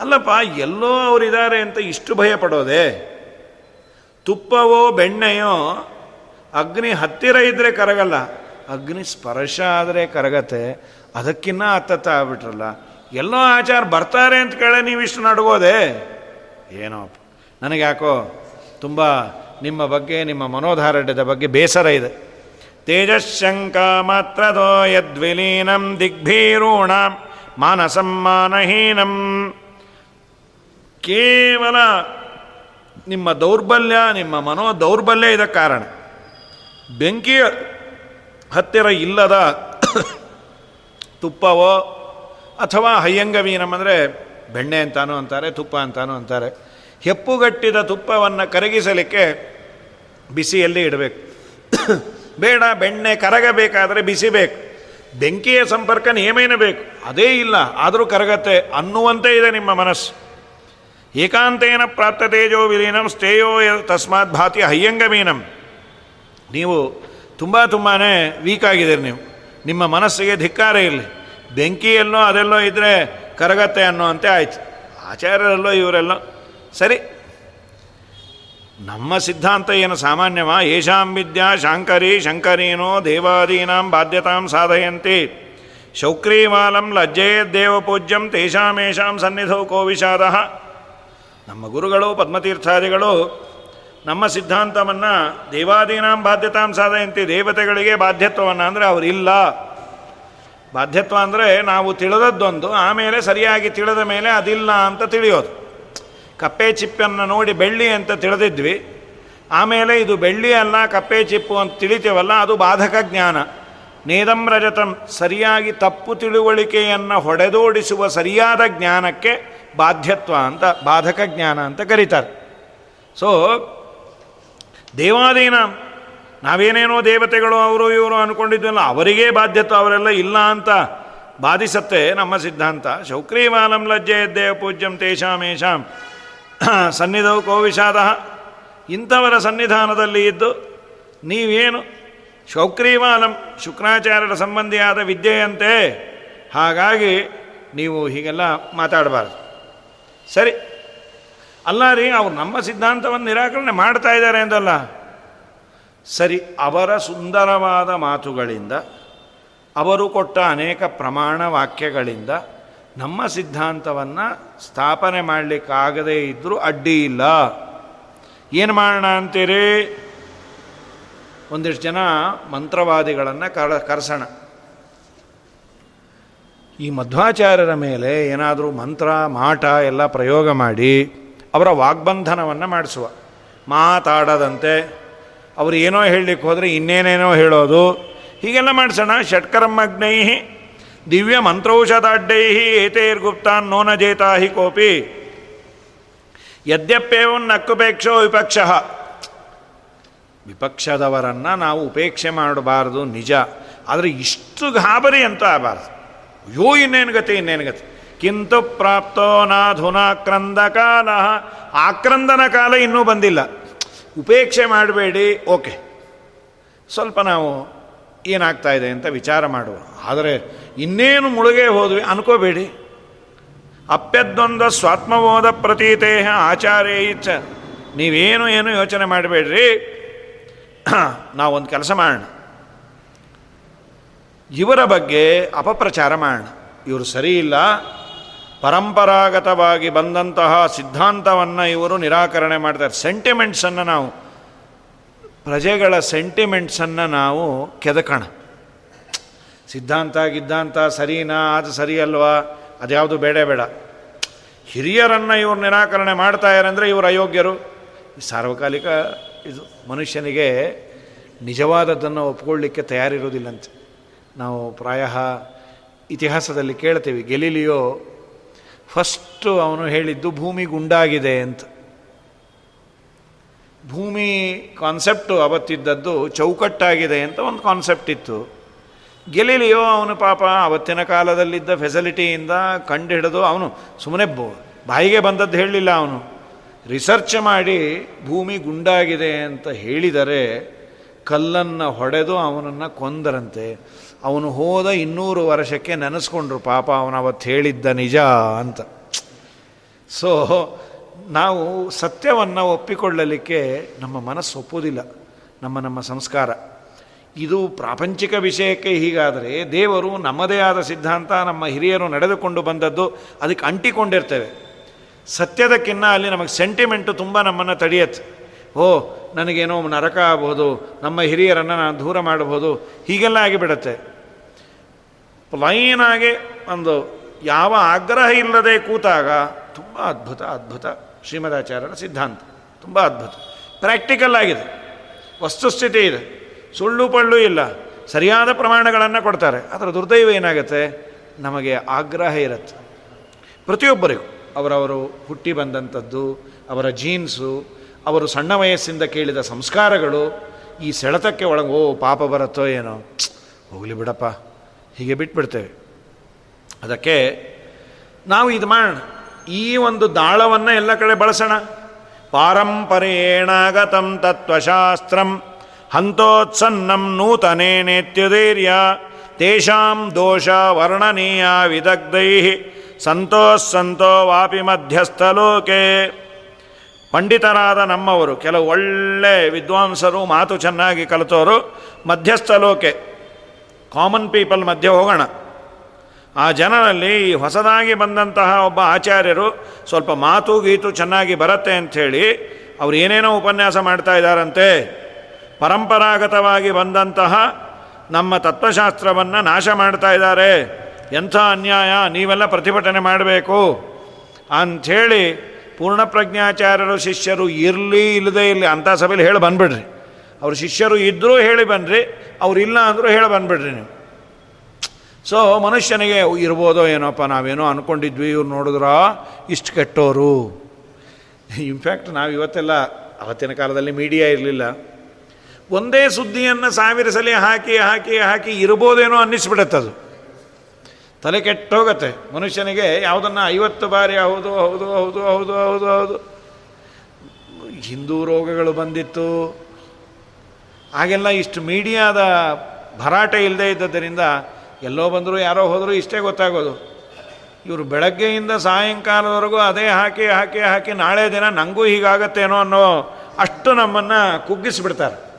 ಅಲ್ಲಪ್ಪ, ಎಲ್ಲೋ ಅವರಿದ್ದಾರೆ ಅಂತ ಇಷ್ಟು ಭಯ ಪಡೋದೆ? ತುಪ್ಪವೋ ಬೆಣ್ಣೆಯೋ ಅಗ್ನಿ ಹತ್ತಿರ ಇದ್ದರೆ ಕರಗಲ್ಲ. ಅಗ್ನಿ ಸ್ಪರ್ಶ ಆದರೆ ಕರಗತ್ತೆ. ಅದಕ್ಕಿನ್ನ ಹತ್ತತ್ತ ಆಗ್ಬಿಟ್ರಲ್ಲ. ಎಲ್ಲೋ ಆಚಾರ ಬರ್ತಾರೆ ಅಂತ ಕೇಳಿ ನೀವಿಷ್ಟು ನಡ್ಗೋದೆ? ಏನೋ ನನಗೆ ತುಂಬ ನಿಮ್ಮ ಬಗ್ಗೆ, ನಿಮ್ಮ ಮನೋಧಾರಢ್ಯದ ಬಗ್ಗೆ ಬೇಸರ ಇದೆ. ತೇಜಶಂಕ ಮಾತ್ರದೋ ಯದ್ವಿಲೀನಂ ದಿಗ್ಭೀರೂಣ ಮಾನಸಮ್ಮಾನಹೀನಂ. ಕೇವಲ ನಿಮ್ಮ ದೌರ್ಬಲ್ಯ, ನಿಮ್ಮ ಮನೋ ದೌರ್ಬಲ್ಯ ಇದಕ್ಕೆ ಕಾರಣ. ಬೆಂಕಿಯ ಹತ್ತಿರ ಇಲ್ಲದ ತುಪ್ಪವೋ ಅಥವಾ ಹಯ್ಯಂಗವೀನಂ ಅಂದರೆ ಬೆಣ್ಣೆ ಅಂತಾನೂ ಅಂತಾರೆ, ತುಪ್ಪ ಅಂತಾನೂ ಅಂತಾರೆ. ಹೆಪ್ಪುಗಟ್ಟಿದ ತುಪ್ಪವನ್ನು ಕರಗಿಸಲಿಕ್ಕೆ ಬಿಸಿಯಲ್ಲಿ ಇಡಬೇಕು. ಬೇಡ, ಬೆಣ್ಣೆ ಕರಗಬೇಕಾದರೆ ಬಿಸಿ ಬೇಕು ಬೆಂಕಿಯ ಸಂಪರ್ಕ ನಿಯಮೇನ ಬೇಕು. ಅದೇ ಇಲ್ಲ, ಆದರೂ ಕರಗತ್ತೆ ಅನ್ನುವಂತೆ ಇದೆ ನಿಮ್ಮ ಮನಸ್ಸು. ಏಕಾಂತೇನ ಪ್ರಾಪ್ತ ತೇಜೋ ವಿಲೀನಂ ಸ್ಥೇಯೋ ತಸ್ಮಾತ್ ಭಾತಿ ಹಯ್ಯಂಗಮೀನಂ ನೀವು ತುಂಬ ತುಂಬಾ ವೀಕ್ ಆಗಿದ್ದೀರಿ ನೀವು. ನಿಮ್ಮ ಮನಸ್ಸಿಗೆ ಧಿಕ್ಕಾರ ಇರಲಿ. ಬೆಂಕಿಯಲ್ಲೋ ಅದೆಲ್ಲೋ ಇದ್ದರೆ ಕರಗತ್ತೆ ಅನ್ನೋ ಅಂತೆ ಆಯ್ತು. ಆಚಾರ್ಯರಲ್ಲೋ ಇವರೆಲ್ಲೋ ಸರಿ. ನಮ್ಮ ಸಿದ್ಧಾಂತ ಏನು ಸಾಮಾನ್ಯವಾ? ಯಶಾಂ ವಿದ್ಯಾ ಶಾಂಕರಿ ಶಂಕರೀನೋ ದೇವಾದೀನಾಂ ಬಾಧ್ಯತಾಂ ಸಾಧಯಂತಿ. ಶೌಕ್ರೀಮಾಲಂ ಲಜ್ಜೆಯದ್ದೇವ ಪೂಜ್ಯಂ ತೇಷಾಮೇಷಾಂ ಸನ್ನಿಧೌ ಕೋ ವಿಷಾದ. ನಮ್ಮ ಗುರುಗಳು, ಪದ್ಮತೀರ್ಥಾದಿಗಳು, ನಮ್ಮ ಸಿದ್ಧಾಂತವನ್ನು ದೇವಾದೀನಾಂ ಬಾಧ್ಯತಾಂ ಸಾಧಯಂತಿ, ದೇವತೆಗಳಿಗೆ ಬಾಧ್ಯತ್ವವನ್ನು ಅಂದರೆ ಅವರಿಲ್ಲ ಬಾಧ್ಯತ್ವ ಅಂದರೆ ನಾವು ತಿಳಿದದ್ದೊಂದು, ಆಮೇಲೆ ಸರಿಯಾಗಿ ತಿಳಿದ ಮೇಲೆ ಅದಿಲ್ಲ ಅಂತ ತಿಳಿಯೋದು. ಕಪ್ಪೆ ಚಿಪ್ಪನ್ನು ನೋಡಿ ಬೆಳ್ಳಿ ಅಂತ ತಿಳಿದಿದ್ವಿ. ಆಮೇಲೆ ಇದು ಬೆಳ್ಳಿ ಅಲ್ಲ, ಕಪ್ಪೆ ಚಿಪ್ಪು ಅಂತ ತಿಳಿತೇವಲ್ಲ, ಅದು ಬಾಧಕ ಜ್ಞಾನ. ನೇದಂ ರಜತಂ ಸರಿಯಾಗಿ ತಪ್ಪು ತಿಳುವಳಿಕೆಯನ್ನು ಹೊಡೆದೋಡಿಸುವ ಸರಿಯಾದ ಜ್ಞಾನಕ್ಕೆ ಬಾಧ್ಯತ್ವ ಅಂತ, ಬಾಧಕ ಜ್ಞಾನ ಅಂತ ಕರೀತಾರೆ. ಸೊ ದೇವಾದೀನ, ನಾವೇನೇನೋ ದೇವತೆಗಳು, ಅವರು, ಇವರು ಅಂದ್ಕೊಂಡಿದ್ವಲ್ಲ ಅವರಿಗೇ ಬಾಧ್ಯತ್ವ ಅವರೆಲ್ಲ ಇಲ್ಲ ಅಂತ ಬಾಧಿಸತ್ತೆ ನಮ್ಮ ಸಿದ್ಧಾಂತ. ಶೌಕ್ರೀವಾಲಂ ಲಜ್ಜೆ ದೇವ ಪೂಜ್ಯಂ ತೇಷಾಮೇಷಾಂ. ಸನ್ನಿಧವು ಕೋವಿಷಾದ ಇಂಥವರ ಸನ್ನಿಧಾನದಲ್ಲಿ ಇದ್ದು ನೀವೇನು ಶೌಕ್ರೀವಾನಂ ಶುಕ್ರಾಚಾರ್ಯರ ಸಂಬಂಧಿಯಾದ ವಿದ್ಯೆಯಂತೆ, ಹಾಗಾಗಿ ನೀವು ಹೀಗೆಲ್ಲ ಮಾತಾಡಬಾರ್ದು. ಸರಿ. ಅಲ್ಲ ರೀ, ಅವ್ರು ನಮ್ಮ ಸಿದ್ಧಾಂತವನ್ನು ನಿರಾಕರಣೆ ಮಾಡ್ತಾ ಇದ್ದಾರೆ ಎಂದಲ್ಲ ಸರಿ, ಅವರ ಸುಂದರವಾದ ಮಾತುಗಳಿಂದ, ಅವರು ಕೊಟ್ಟ ಅನೇಕ ಪ್ರಮಾಣ ವಾಕ್ಯಗಳಿಂದ ನಮ್ಮ ಸಿದ್ಧಾಂತವನ್ನು ಸ್ಥಾಪನೆ ಮಾಡಲಿಕ್ಕಾಗದೇ ಇದ್ದರೂ ಅಡ್ಡಿ ಇಲ್ಲ. ಏನು ಮಾಡೋಣ ಅಂತೀರಿ? ಒಂದಿಷ್ಟು ಜನ ಮಂತ್ರವಾದಿಗಳನ್ನು ಕರ, ಕರೆಸೋಣ. ಈ ಮಧ್ವಾಚಾರ್ಯರ ಮೇಲೆ ಏನಾದರೂ ಮಂತ್ರ, ಮಾಟ ಎಲ್ಲ ಪ್ರಯೋಗ ಮಾಡಿ ಅವರ ವಾಗ್ಬಂಧನವನ್ನು ಮಾಡಿಸುವ. ಮಾತಾಡದಂತೆ. ಅವರು ಏನೋ ಹೇಳಲಿಕ್ಕೆ ಹೋದರೆ ಇನ್ನೇನೇನೋ ಹೇಳೋದು. ಹೀಗೆಲ್ಲ ಮಾಡಿಸೋಣ. ಷಟ್ಕರ್ಮಗ್ನೈ ದಿವ್ಯ ಮಂತ್ರೌಷಧಾಡ್ಡೈ ಏತೈರ್ಗುಪ್ತಾನ್ ನೋನ ಜೇತಾ ಹಿ ಕೋಪಿ. ಯದ್ಯಪ್ಯೇವನ್ ನಕ್ಕುಪೇಕ್ಷೋ ವಿಪಕ್ಷ. ವಿಪಕ್ಷದವರನ್ನು ನಾವು ಉಪೇಕ್ಷೆ ಮಾಡಬಾರ್ದು, ನಿಜ. ಆದರೆ ಇಷ್ಟು ಗಾಬರಿ ಅಂತ ಆಗಬಾರ್ದು. ಅಯ್ಯೋ, ಇನ್ನೇನು ಗತಿ ಇನ್ನೇನು ಗತಿ. ಕಿಂತು ಪ್ರಾಪ್ತೋ ನಾಧುನಾಕ್ರಂದ ಕಾಲ ಆಕ್ರಂದನ ಕಾಲ ಇನ್ನೂ ಬಂದಿಲ್ಲ. ಉಪೇಕ್ಷೆ ಮಾಡಬೇಡಿ, ಓಕೆ. ಸ್ವಲ್ಪ ನಾವು ಏನಾಗ್ತಾ ಇದೆ ಅಂತ ವಿಚಾರ ಮಾಡುವ. ಆದರೆ ಇನ್ನೇನು ಮುಳುಗೇ ಹೋದ್ವಿ ಅನ್ಕೋಬೇಡಿ. ಅಪ್ಯದ್ದೊಂದು ಸ್ವಾತ್ಮಬೋಧ ಪ್ರತೀತೇಹ ಆಚಾರ್ಯ ಇಚ್ಛ ನೀವೇನು ಏನು ಯೋಚನೆ ಮಾಡಬೇಡ್ರಿ. ನಾವೊಂದು ಕೆಲಸ ಮಾಡೋಣ. ಇವರ ಬಗ್ಗೆ ಅಪಪ್ರಚಾರ ಮಾಡೋಣ. ಇವರು ಸರಿ ಇಲ್ಲ. ಪರಂಪರಾಗತವಾಗಿ ಬಂದಂತಹ ಸಿದ್ಧಾಂತವನ್ನು ಇವರು ನಿರಾಕರಣೆ ಮಾಡ್ತಾರೆ. ಸೆಂಟಿಮೆಂಟ್ಸನ್ನು ನಾವು ಪ್ರಜೆಗಳ ಸೆಂಟಿಮೆಂಟ್ಸನ್ನು ನಾವು ಕೆದಕೋಣ. ಸಿದ್ಧಾಂತ, ಗಿದ್ಧಾಂತ, ಸರಿನಾ ಅದು ಸರಿಯಲ್ವಾ ಅದ್ಯಾವುದು ಬೇಡ ಬೇಡ. ಹಿರಿಯರನ್ನು ಇವರು ನಿರಾಕರಣೆ ಮಾಡ್ತಾಯಾರೆ ಅಂದರೆ ಇವರು ಅಯೋಗ್ಯರು. ಸಾರ್ವಕಾಲಿಕ ಇದು ಮನುಷ್ಯನಿಗೆ ನಿಜವಾದದ್ದನ್ನು ಒಪ್ಕೊಳ್ಳಿಕ್ಕೆ ತಯಾರಿರೋದಿಲ್ಲಂತೆ. ನಾವು ಪ್ರಾಯ ಇತಿಹಾಸದಲ್ಲಿ ಕೇಳ್ತೀವಿ, ಗೆಲಿಲಿಯೋ, ಫಸ್ಟು ಅವನು ಹೇಳಿದ್ದು ಭೂಮಿ ಗುಂಡಾಗಿದೆ ಅಂತ. ಭೂಮಿ ಕಾನ್ಸೆಪ್ಟು ಅವತ್ತಿದ್ದದ್ದು ಚೌಕಟ್ಟಾಗಿದೆ ಅಂತ ಒಂದು ಕಾನ್ಸೆಪ್ಟ್ ಇತ್ತು. ಗೆಲೀಲಿಯೋ ಅವನು ಪಾಪ ಅವತ್ತಿನ ಕಾಲದಲ್ಲಿದ್ದ ಫೆಸಿಲಿಟಿಯಿಂದ ಕಂಡು ಹಿಡಿದು ಅವನು ಸುಮ್ಮನೆ ಬಾಯಿಗೆ ಬಂದದ್ದು ಹೇಳಲಿಲ್ಲ ಅವನು. ರಿಸರ್ಚ್ ಮಾಡಿ ಭೂಮಿ ಗುಂಡಾಗಿದೆ ಅಂತ ಹೇಳಿದರೆ ಕಲ್ಲನ್ನು ಹೊಡೆದು ಅವನನ್ನು ಕೊಂದರಂತೆ. ಅವನು ಹೋದ ಇನ್ನೂರು ವರ್ಷಕ್ಕೆ ನೆನೆಸ್ಕೊಂಡ್ರು ಪಾಪ ಅವನು ಅವತ್ತು ಹೇಳಿದ್ದ ನಿಜ ಅಂತ. ಸೊ ನಾವು ಸತ್ಯವನ್ನು ಒಪ್ಪಿಕೊಳ್ಳಲಿಕ್ಕೆ ನಮ್ಮ ಮನಸ್ಸು ಒಪ್ಪುವುದಿಲ್ಲ, ನಮ್ಮ ನಮ್ಮ ಸಂಸ್ಕಾರ. ಇದು ಪ್ರಾಪಂಚಿಕ ವಿಷಯಕ್ಕೆ ಹೀಗಾದರೆ ದೇವರು ನಮ್ಮದೇ ಆದ ಸಿದ್ಧಾಂತ, ನಮ್ಮ ಹಿರಿಯರು ನಡೆದುಕೊಂಡು ಬಂದದ್ದು ಅದಕ್ಕೆ ಅಂಟಿಕೊಂಡಿರ್ತೇವೆ. ಸತ್ಯದಕ್ಕಿನ್ನ ಅಲ್ಲಿ ನಮಗೆ ಸೆಂಟಿಮೆಂಟು ತುಂಬ ನಮ್ಮನ್ನು ತಡೆಯತ್ತೆ. ಓ, ನನಗೇನೋ ನರಕ ಆಗ್ಬೋದು ನಮ್ಮ ಹಿರಿಯರನ್ನು ನಾನು ದೂರ ಮಾಡಬಹುದು, ಹೀಗೆಲ್ಲ ಆಗಿಬಿಡತ್ತೆ. ಪ್ಲೈನಾಗೆ ಒಂದು ಯಾವ ಆಗ್ರಹ ಇಲ್ಲದೆ ಕೂತಾಗ ತುಂಬ ಅದ್ಭುತ ಅದ್ಭುತ. ಶ್ರೀಮದಾಚಾರ್ಯರ ಸಿದ್ಧಾಂತ. ತುಂಬ ಅದ್ಭುತ. ಪ್ರಾಕ್ಟಿಕಲ್ ಆಗಿದೆ. ವಸ್ತುಸ್ಥಿತಿ ಇದೆ. ಸುಳ್ಳು ಪಳ್ಳು ಇಲ್ಲ. ಸರಿಯಾದ ಪ್ರಮಾಣಗಳನ್ನು ಕೊಡ್ತಾರೆ. ಅದರ ದುರ್ದೈವ ಏನಾಗುತ್ತೆ? ನಮಗೆ ಆಗ್ರಹ ಇರುತ್ತೆ. ಪ್ರತಿಯೊಬ್ಬರಿಗೂ. ಅವರವರು ಹುಟ್ಟಿ ಬಂದಂಥದ್ದು, ಅವರ ಜೀನ್ಸು, ಅವರು ಸಣ್ಣ ವಯಸ್ಸಿಂದ ಕೇಳಿದ ಸಂಸ್ಕಾರಗಳು, ಈ ಸೆಳೆತಕ್ಕೆ ಒಳಗೆ, ಓ, ಪಾಪ ಬರುತ್ತೋ ಏನೋ? ಹೋಗಲಿ ಬಿಡಪ್ಪ. ಹೀಗೆ ಬಿಟ್ಬಿಡ್ತೇವೆ. ಅದಕ್ಕೆ ನಾವು ಇದು ಮಾಡೋಣ. ಈ ಒಂದು ದಾಳವನ್ನು ಎಲ್ಲ ಕಡೆ ಬಳಸೋಣ. ಪಾರಂಪರೇಣಾಗತಂ ತತ್ವಶಾಸ್ತ್ರಂ ಹಂತೋತ್ಸನ್ನಂ ನೂತನೇ ನೇತ್ಯುದೈರ್ಯ ತೇಷಾಂ ದೋಷ ವರ್ಣನೀಯ ವಿದಗ್ಧೈ ಸಂತೋ ವಾಪಿ ಮಧ್ಯಸ್ಥಲೋಕೆ. ಪಂಡಿತರಾದ ನಮ್ಮವರು, ಕೆಲವು ಒಳ್ಳೆ ವಿದ್ವಾಂಸರು, ಮಾತು ಚೆನ್ನಾಗಿ ಕಲಿತವರು ಮಧ್ಯಸ್ಥಲೋಕೆ. ಕಾಮನ್ ಪೀಪಲ್ ಮಧ್ಯೆ ಹೋಗೋಣ. ಆ ಜನರಲ್ಲಿ ಈ ಹೊಸದಾಗಿ ಬಂದಂತಹ ಒಬ್ಬ ಆಚಾರ್ಯರು ಸ್ವಲ್ಪ ಮಾತು ಗೀತು ಚೆನ್ನಾಗಿ ಬರುತ್ತೆ ಅಂಥೇಳಿ ಅವ್ರು ಏನೇನೋ ಉಪನ್ಯಾಸ ಮಾಡ್ತಾ ಇದ್ದಾರಂತೆ. ಪರಂಪರಾಗತವಾಗಿ ಬಂದಂತಹ ನಮ್ಮ ತತ್ವಶಾಸ್ತ್ರವನ್ನು ನಾಶ ಮಾಡ್ತಾ ಇದ್ದಾರೆ. ಎಂಥ ಅನ್ಯಾಯ? ನೀವೆಲ್ಲ ಪ್ರತಿಭಟನೆ ಮಾಡಬೇಕು. ಅಂಥೇಳಿ ಪೂರ್ಣಪ್ರಜ್ಞಾಚಾರ್ಯರು ಶಿಷ್ಯರು ಇರಲಿ ಇಲ್ಲದೇ ಇರಲಿ ಅಂಥ ಸಭೆಯಲ್ಲಿ ಹೇಳಿ ಬಂದ್ಬಿಡ್ರಿ. ಅವ್ರ ಶಿಷ್ಯರು ಇದ್ದರೂ ಹೇಳಿ ಬನ್ನಿರಿ ಅವ್ರು ಇಲ್ಲ ಅಂದರೂ ಹೇಳಿ ಬಂದ್ಬಿಡ್ರಿ ನೀವು. ಸೊ ಮನುಷ್ಯನಿಗೆ ಇರ್ಬೋದೋ ಏನೋಪ್ಪ ನಾವೇನೋ ಅಂದ್ಕೊಂಡಿದ್ವಿ ಇವ್ರು ನೋಡಿದ್ರ? ಇಷ್ಟು ಕೆಟ್ಟೋರು. ಇನ್ಫ್ಯಾಕ್ಟ್ ನಾವು ಇವತ್ತೆಲ್ಲ ಅವತ್ತಿನ ಕಾಲದಲ್ಲಿ ಮೀಡಿಯಾ ಇರಲಿಲ್ಲ. ಒಂದೇ ಸುದ್ದಿಯನ್ನು ಸಾವಿರ ಸಲ ಹಾಕಿ ಹಾಕಿ ಹಾಕಿ ಇರ್ಬೋದೇನೋ ಅನ್ನಿಸ್ಬಿಡತ್ತದು ತಲೆ ಕೆಟ್ಟೋಗತ್ತೆ. ಮನುಷ್ಯನಿಗೆ ಯಾವುದನ್ನು ಐವತ್ತು ಬಾರಿ ಹೌದು ಹೌದು ಹೌದು ಹೌದು ಹೌದು ಹೌದು. ಹಿಂದೂ ರೋಗಗಳು ಬಂದಿತ್ತು. ಆಗೆಲ್ಲ ಇಷ್ಟು ಮೀಡಿಯಾದ ಭರಾಟೆ ಇಲ್ಲದೆ ಇದ್ದದ್ದರಿಂದ ಎಲ್ಲೋ ಬಂದರೂ ಯಾರೋ ಹೋದರೂ ಇಷ್ಟೇ ಗೊತ್ತಾಗೋದು. ಇವರು ಬೆಳಗ್ಗೆಯಿಂದ ಸಾಯಂಕಾಲದವರೆಗೂ ಅದೇ ಹಾಕಿ ಹಾಕಿ ಹಾಕಿ ನಾಳೆ ದಿನ ನನಗೂ ಹೀಗಾಗತ್ತೇನೋ ಅನ್ನೋ ಅಷ್ಟು ನಮ್ಮನ್ನು ಕುಗ್ಗಿಸಿಬಿಡ್ತಾರೆ.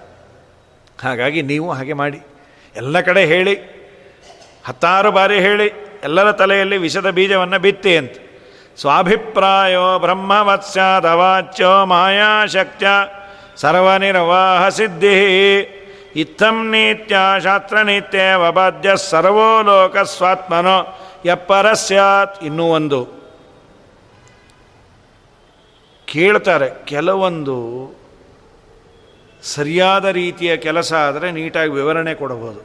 ಹಾಗಾಗಿ ನೀವು ಹಾಗೆ ಮಾಡಿ. ಎಲ್ಲ ಕಡೆ ಹೇಳಿ. ಹತ್ತಾರು ಬಾರಿ ಹೇಳಿ. ಎಲ್ಲರ ತಲೆಯಲ್ಲಿ ವಿಷದ ಬೀಜವನ್ನು ಬಿತ್ತಿ ಅಂತ. ಸ್ವಾಭಿಪ್ರಾಯೋ ಬ್ರಹ್ಮವತ್ಸ್ಯಾದವಾಚ್ಯೋ ಮಾಯಾಶಕ್ತ್ಯ ಸರ್ವನಿರ್ವಾಹ ಸಿದ್ಧಿ ಇತ್ತಂ ನೀತ್ಯ ಶಾಸ್ತ್ರನೀತ್ಯ ವಬಾಧ್ಯ ಸರ್ವೋ ಲೋಕ ಸ್ವಾತ್ಮನೋ ಎಪ್ಪರ ಸ್ಯಾತ್ ಇನ್ನೂ ಒಂದು. ಕೇಳ್ತಾರೆ, ಕೆಲವೊಂದು ಸರಿಯಾದ ರೀತಿಯ ಕೆಲಸ ಆದರೆ ನೀಟಾಗಿ ವಿವರಣೆ ಕೊಡಬಹುದು.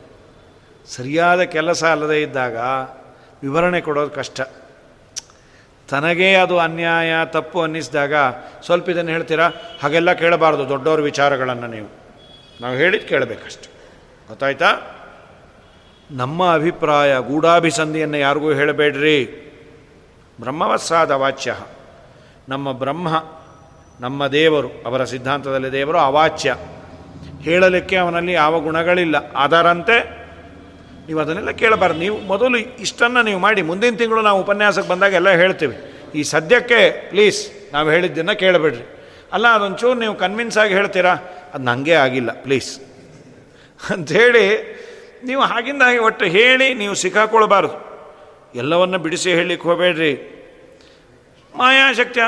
ಸರಿಯಾದ ಕೆಲಸ ಅಲ್ಲದೇ ಇದ್ದಾಗ ವಿವರಣೆ ಕೊಡೋದು ಕಷ್ಟ. ತನಗೇ ಅದು ಅನ್ಯಾಯ, ತಪ್ಪು ಅನ್ನಿಸಿದಾಗ ಸ್ವಲ್ಪ ಇದನ್ನು ಹೇಳ್ತೀರಾ? ಹಾಗೆಲ್ಲ ಕೇಳಬಾರ್ದು, ದೊಡ್ಡವ್ರ ವಿಚಾರಗಳನ್ನು ನೀವು. ನಾವು ಹೇಳಿದ್ದು ಕೇಳಬೇಕಷ್ಟು. ಗೊತ್ತಾಯ್ತಾ? ನಮ್ಮ ಅಭಿಪ್ರಾಯ ಗೂಢಾಭಿಸಂಧಿಯನ್ನು ಯಾರಿಗೂ ಹೇಳಬೇಡ್ರಿ. ಬ್ರಹ್ಮವತ್ಸಾದ ವಾಚ್ಯ ನಮ್ಮ ಬ್ರಹ್ಮ, ನಮ್ಮ ದೇವರು, ಅವರ ಸಿದ್ಧಾಂತದಲ್ಲಿ ದೇವರು ಅವಾಚ್ಯ. ಹೇಳಲಿಕ್ಕೆ ಅವನಲ್ಲಿ ಯಾವ ಗುಣಗಳಿಲ್ಲ. ಅದರಂತೆ ನೀವು ಅದನ್ನೆಲ್ಲ ಕೇಳಬಾರ್ದು. ನೀವು ಮೊದಲು ಇಷ್ಟನ್ನು ನೀವು ಮಾಡಿ, ಮುಂದಿನ ತಿಂಗಳು ನಾವು ಉಪನ್ಯಾಸಕ್ಕೆ ಬಂದಾಗ ಎಲ್ಲ ಹೇಳ್ತೀವಿ. ಈ ಸದ್ಯಕ್ಕೆ ಪ್ಲೀಸ್ ನಾವು ಹೇಳಿದ್ದನ್ನು ಕೇಳಬೇಡ್ರಿ. ಅಲ್ಲ, ಅದೊಂಚೂರು ನೀವು ಕನ್ವಿನ್ಸ್ ಆಗಿ ಹೇಳ್ತೀರಾ? ಅದು ನನಗೆ ಆಗಿಲ್ಲ ಪ್ಲೀಸ್ ಅಂಥೇಳಿ ನೀವು ಹಾಗಿಂದ ಹಾಗೆ ಒಟ್ಟು ಹೇಳಿ ನೀವು ಸಿಕ್ಕಾಕೊಳ್ಬಾರ್ದು ಎಲ್ಲವನ್ನು ಬಿಡಿಸಿ ಹೇಳಲಿಕ್ಕೆ ಹೋಗಬೇಡ್ರಿ. ಮಾಯಾಶಕ್ತಿಯ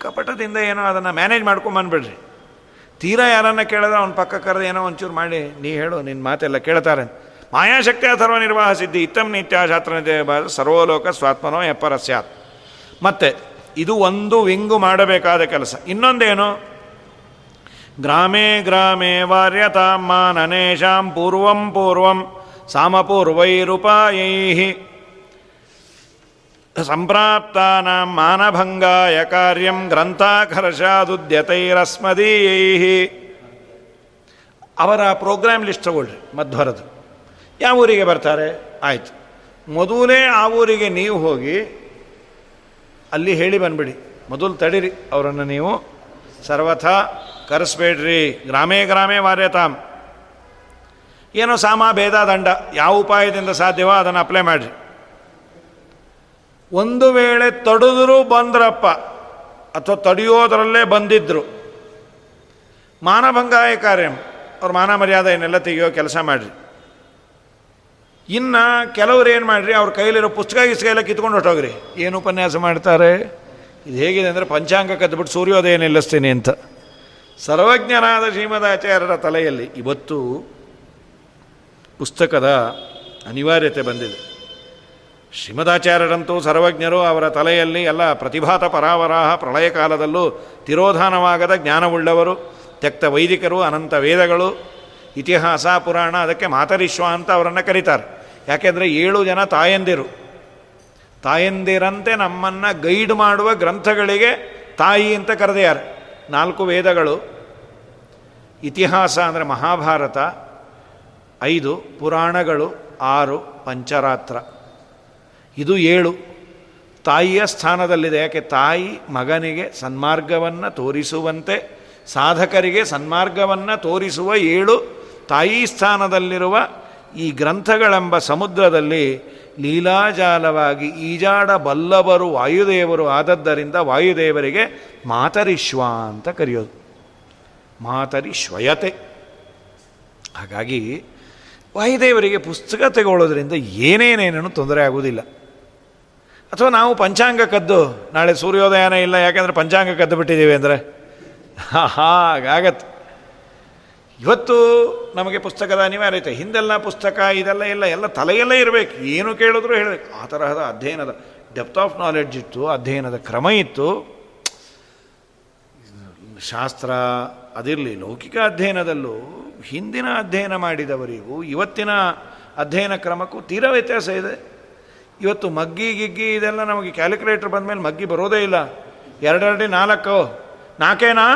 ಕಪಟದಿಂದ ಏನೋ ಅದನ್ನು ಮ್ಯಾನೇಜ್ ಮಾಡ್ಕೊಂಬಂದ್ಬಿಡ್ರಿ ತೀರಾ ಯಾರನ್ನ ಕೇಳಿದ್ರೆ ಅವ್ನ ಪಕ್ಕ ಕರೆದು ಏನೋ ಒಂಚೂರು ಮಾಡಿ, ನೀ ಹೇಳು ನಿನ್ನ ಮಾತೆಲ್ಲ ಕೇಳ್ತಾರೆ. ಮಾಯಾಶಕ್ತಿಯ ಸರ್ವನಿರ್ವಾಹ ಸಿದ್ಧಿ, ಇತ್ತಂ ನಿತ್ಯ ಶಾಸ್ತ್ರ ಸರ್ವಲೋಕ ಸ್ವಾತ್ಮನೋ ಎಪ್ಪರ ಸ್ಯಾತ್ ಮತ್ತು, ಇದು ಒಂದು ವಿಂಗು ಮಾಡಬೇಕಾದ ಕೆಲಸ. ಇನ್ನೊಂದೇನು? ಗ್ರಾಮೇ ಗ್ರಾಮೇ ವಾರ್ಯತಾಂ ಮಾನನೇಶಾಂ ಪೂರ್ವಂ ಪೂರ್ವಂ ಸಾಮಪೂರ್ವೈರುಪಾಯೈ ಸಂಪ್ರಾಪ್ತಾನಾಂ ಮಾನಭಂಗಾಯ ಕಾರ್ಯಂ ಗ್ರಂಥಾಕರ್ಷಾದುದ್ಯತೈರಸ್ಮದೀಯೈ ಅವರ ಪ್ರೋಗ್ರಾಮ್ ಲಿಸ್ಟ್ ತಗೊಳ್ರಿ ಮಧ್ವರದು ಯಾವ ಊರಿಗೆ ಬರ್ತಾರೆ? ಆಯಿತು. ಮೊದಲೇ ಆ ಊರಿಗೆ ನೀವು ಹೋಗಿ ಅಲ್ಲಿ ಹೇಳಿ ಬಂದ್ಬಿಡಿ. ಮೊದಲು ತಡೀರಿ ಅವರನ್ನು ನೀವು ಸರ್ವಥಾ ಕರೆಸ್ಬೇಡ್ರಿ. ಗ್ರಾಮೇ ಗ್ರಾಮೇ ವಾರ್ಯತಾಮ್ ಏನೋ ಸಾಮ ಭೇದ ದಂಡ, ಯಾವ ಉಪಾಯದಿಂದ ಸಾಧ್ಯವೋ ಅದನ್ನು ಅಪ್ಲೈ ಮಾಡಿರಿ. ಒಂದು ವೇಳೆ ತಡೆದರೂ ಬಂದ್ರಪ್ಪ, ಅಥವಾ ತಡೆಯೋದರಲ್ಲೇ ಬಂದಿದ್ರು, ಮಾನಭಂಗಾಯ ಕಾರ್ಯಂ, ಅವ್ರ ಮಾನ ಮರ್ಯಾದೆ ಏನೆಲ್ಲ ತೆಗೆಯೋ ಕೆಲಸ ಮಾಡಿರಿ. ಇನ್ನು ಕೆಲವ್ರು ಏನು ಮಾಡಿರಿ, ಅವ್ರ ಕೈಲಿರೋ ಪುಸ್ತಕ ಗಿಸ್ಕ ಎಲ್ಲ ಕಿತ್ಕೊಂಡು ಹೊಟ್ಟೋಗ್ರಿ ಏನು ಉಪನ್ಯಾಸ ಮಾಡ್ತಾರೆ? ಇದು ಹೇಗಿದೆ ಅಂದರೆ ಪಂಚಾಂಗ ಕದ್ಬಿಟ್ಟು ಸೂರ್ಯೋದಯ ನಿಲ್ಲಿಸ್ತೀನಿ ಅಂತ. ಸರ್ವಜ್ಞರಾದ ಶ್ರೀಮದಾಚಾರ್ಯರ ತಲೆಯಲ್ಲಿ ಇವತ್ತು ಪುಸ್ತಕದ ಅನಿವಾರ್ಯತೆ ಬಂದಿದೆ. ಶ್ರೀಮದಾಚಾರ್ಯರಂತೂ ಸರ್ವಜ್ಞರು ಅವರ ತಲೆಯಲ್ಲಿ ಎಲ್ಲ ಪ್ರತಿಭಾತ ಪರಾವರಾಹ ಪ್ರಳಯ ಕಾಲದಲ್ಲೂ ತಿರೋಧಾನವಾಗದ ಜ್ಞಾನವುಳ್ಳವರು ತೆಕ್ತ ವೈದಿಕರು, ಅನಂತ ವೇದಗಳು, ಇತಿಹಾಸ, ಪುರಾಣ, ಅದಕ್ಕೆ ಮಾತರಿಶ್ವ ಅಂತ ಅವರನ್ನು ಕರೀತಾರೆ. ಯಾಕೆಂದರೆ ಏಳು ಜನ ತಾಯಂದಿರು. ತಾಯಂದಿರಂತೆ ನಮ್ಮನ್ನು ಗೈಡ್ ಮಾಡುವ ಗ್ರಂಥಗಳಿಗೆ ತಾಯಿ ಅಂತ ಕರೆದಿದ್ದಾರೆ ನಾಲ್ಕು ವೇದಗಳು, ಇತಿಹಾಸ ಅಂದರೆ ಮಹಾಭಾರತ, ಐದು ಪುರಾಣಗಳು, ಆರು ಪಂಚರಾತ್ರ. ಇದು ಏಳು. ತಾಯಿಯ ಸ್ಥಾನದಲ್ಲಿದೆ. ಯಾಕೆ? ತಾಯಿ ಮಗನಿಗೆ ಸನ್ಮಾರ್ಗವನ್ನು ತೋರಿಸುವಂತೆ, ಸಾಧಕರಿಗೆ ಸನ್ಮಾರ್ಗವನ್ನು ತೋರಿಸುವ ಏಳು ತಾಯಿ ಸ್ಥಾನದಲ್ಲಿರುವ ಈ ಗ್ರಂಥಗಳೆಂಬ ಸಮುದ್ರದಲ್ಲಿ ಲೀಲಾಜಾಲವಾಗಿ ಈಜಾಡಬಲ್ಲವರು ವಾಯುದೇವರು ಆದದ್ದರಿಂದ ವಾಯುದೇವರಿಗೆ ಮಾತರಿಶ್ವ ಅಂತ ಕರೆಯೋದು. ಮಾತರಿ ಶ್ವಯತೆ ಹಾಗಾಗಿ ವಾಯುದೇವರಿಗೆ ಪುಸ್ತಕ ತಗೊಳ್ಳೋದ್ರಿಂದ ಏನೇನೇನೇನು ತೊಂದರೆ ಆಗುವುದಿಲ್ಲ. ಅಥವಾ ನಾವು ಪಂಚಾಂಗ ಕದ್ದು, ನಾಳೆ ಸೂರ್ಯೋದಯನೇ ಇಲ್ಲ, ಯಾಕೆಂದರೆ ಪಂಚಾಂಗ ಕದ್ದು ಬಿಟ್ಟಿದ್ದೀವಿ ಅಂದರೆ. ಹಾಗಾಗತ್ತೆ. ಇವತ್ತು ನಮಗೆ ಪುಸ್ತಕದ ಅನಿವಾರ್ಯತೆ ಹಿಂದೆಲ್ಲ ಪುಸ್ತಕ, ಇದೆಲ್ಲ ಇಲ್ಲ, ಎಲ್ಲ ತಲೆಯಲ್ಲೇ ಇರಬೇಕು. ಏನು ಕೇಳಿದ್ರು ಹೇಳಬೇಕು. ಆ ತರಹದ ಅಧ್ಯಯನದ ಡೆಪ್ತ್ ಆಫ್ ನಾಲೆಡ್ಜ್ ಇತ್ತು, ಅಧ್ಯಯನದ ಕ್ರಮ ಇತ್ತು. ಶಾಸ್ತ್ರ ಅದಿರಲಿ, ಲೌಕಿಕ ಅಧ್ಯಯನದಲ್ಲೂ ಹಿಂದಿನ ಅಧ್ಯಯನ ಮಾಡಿದವರಿಗೂ ಇವತ್ತಿನ ಅಧ್ಯಯನ ಕ್ರಮಕ್ಕೂ ತೀರಾ ವ್ಯತ್ಯಾಸ ಇದೆ. ಇವತ್ತು ಮಗ್ಗಿ, ಗಿಗ್ಗಿ ಇದೆಲ್ಲ ನಮಗೆ ಕ್ಯಾಲ್ಕುಲೇಟ್ರ್ ಬಂದ ಮೇಲೆ ಮಗ್ಗಿ ಬರೋದೇ ಇಲ್ಲ. ಎರಡೆರಡು ನಾಲ್ಕು, ನಾಲ್ಕೇನಾ?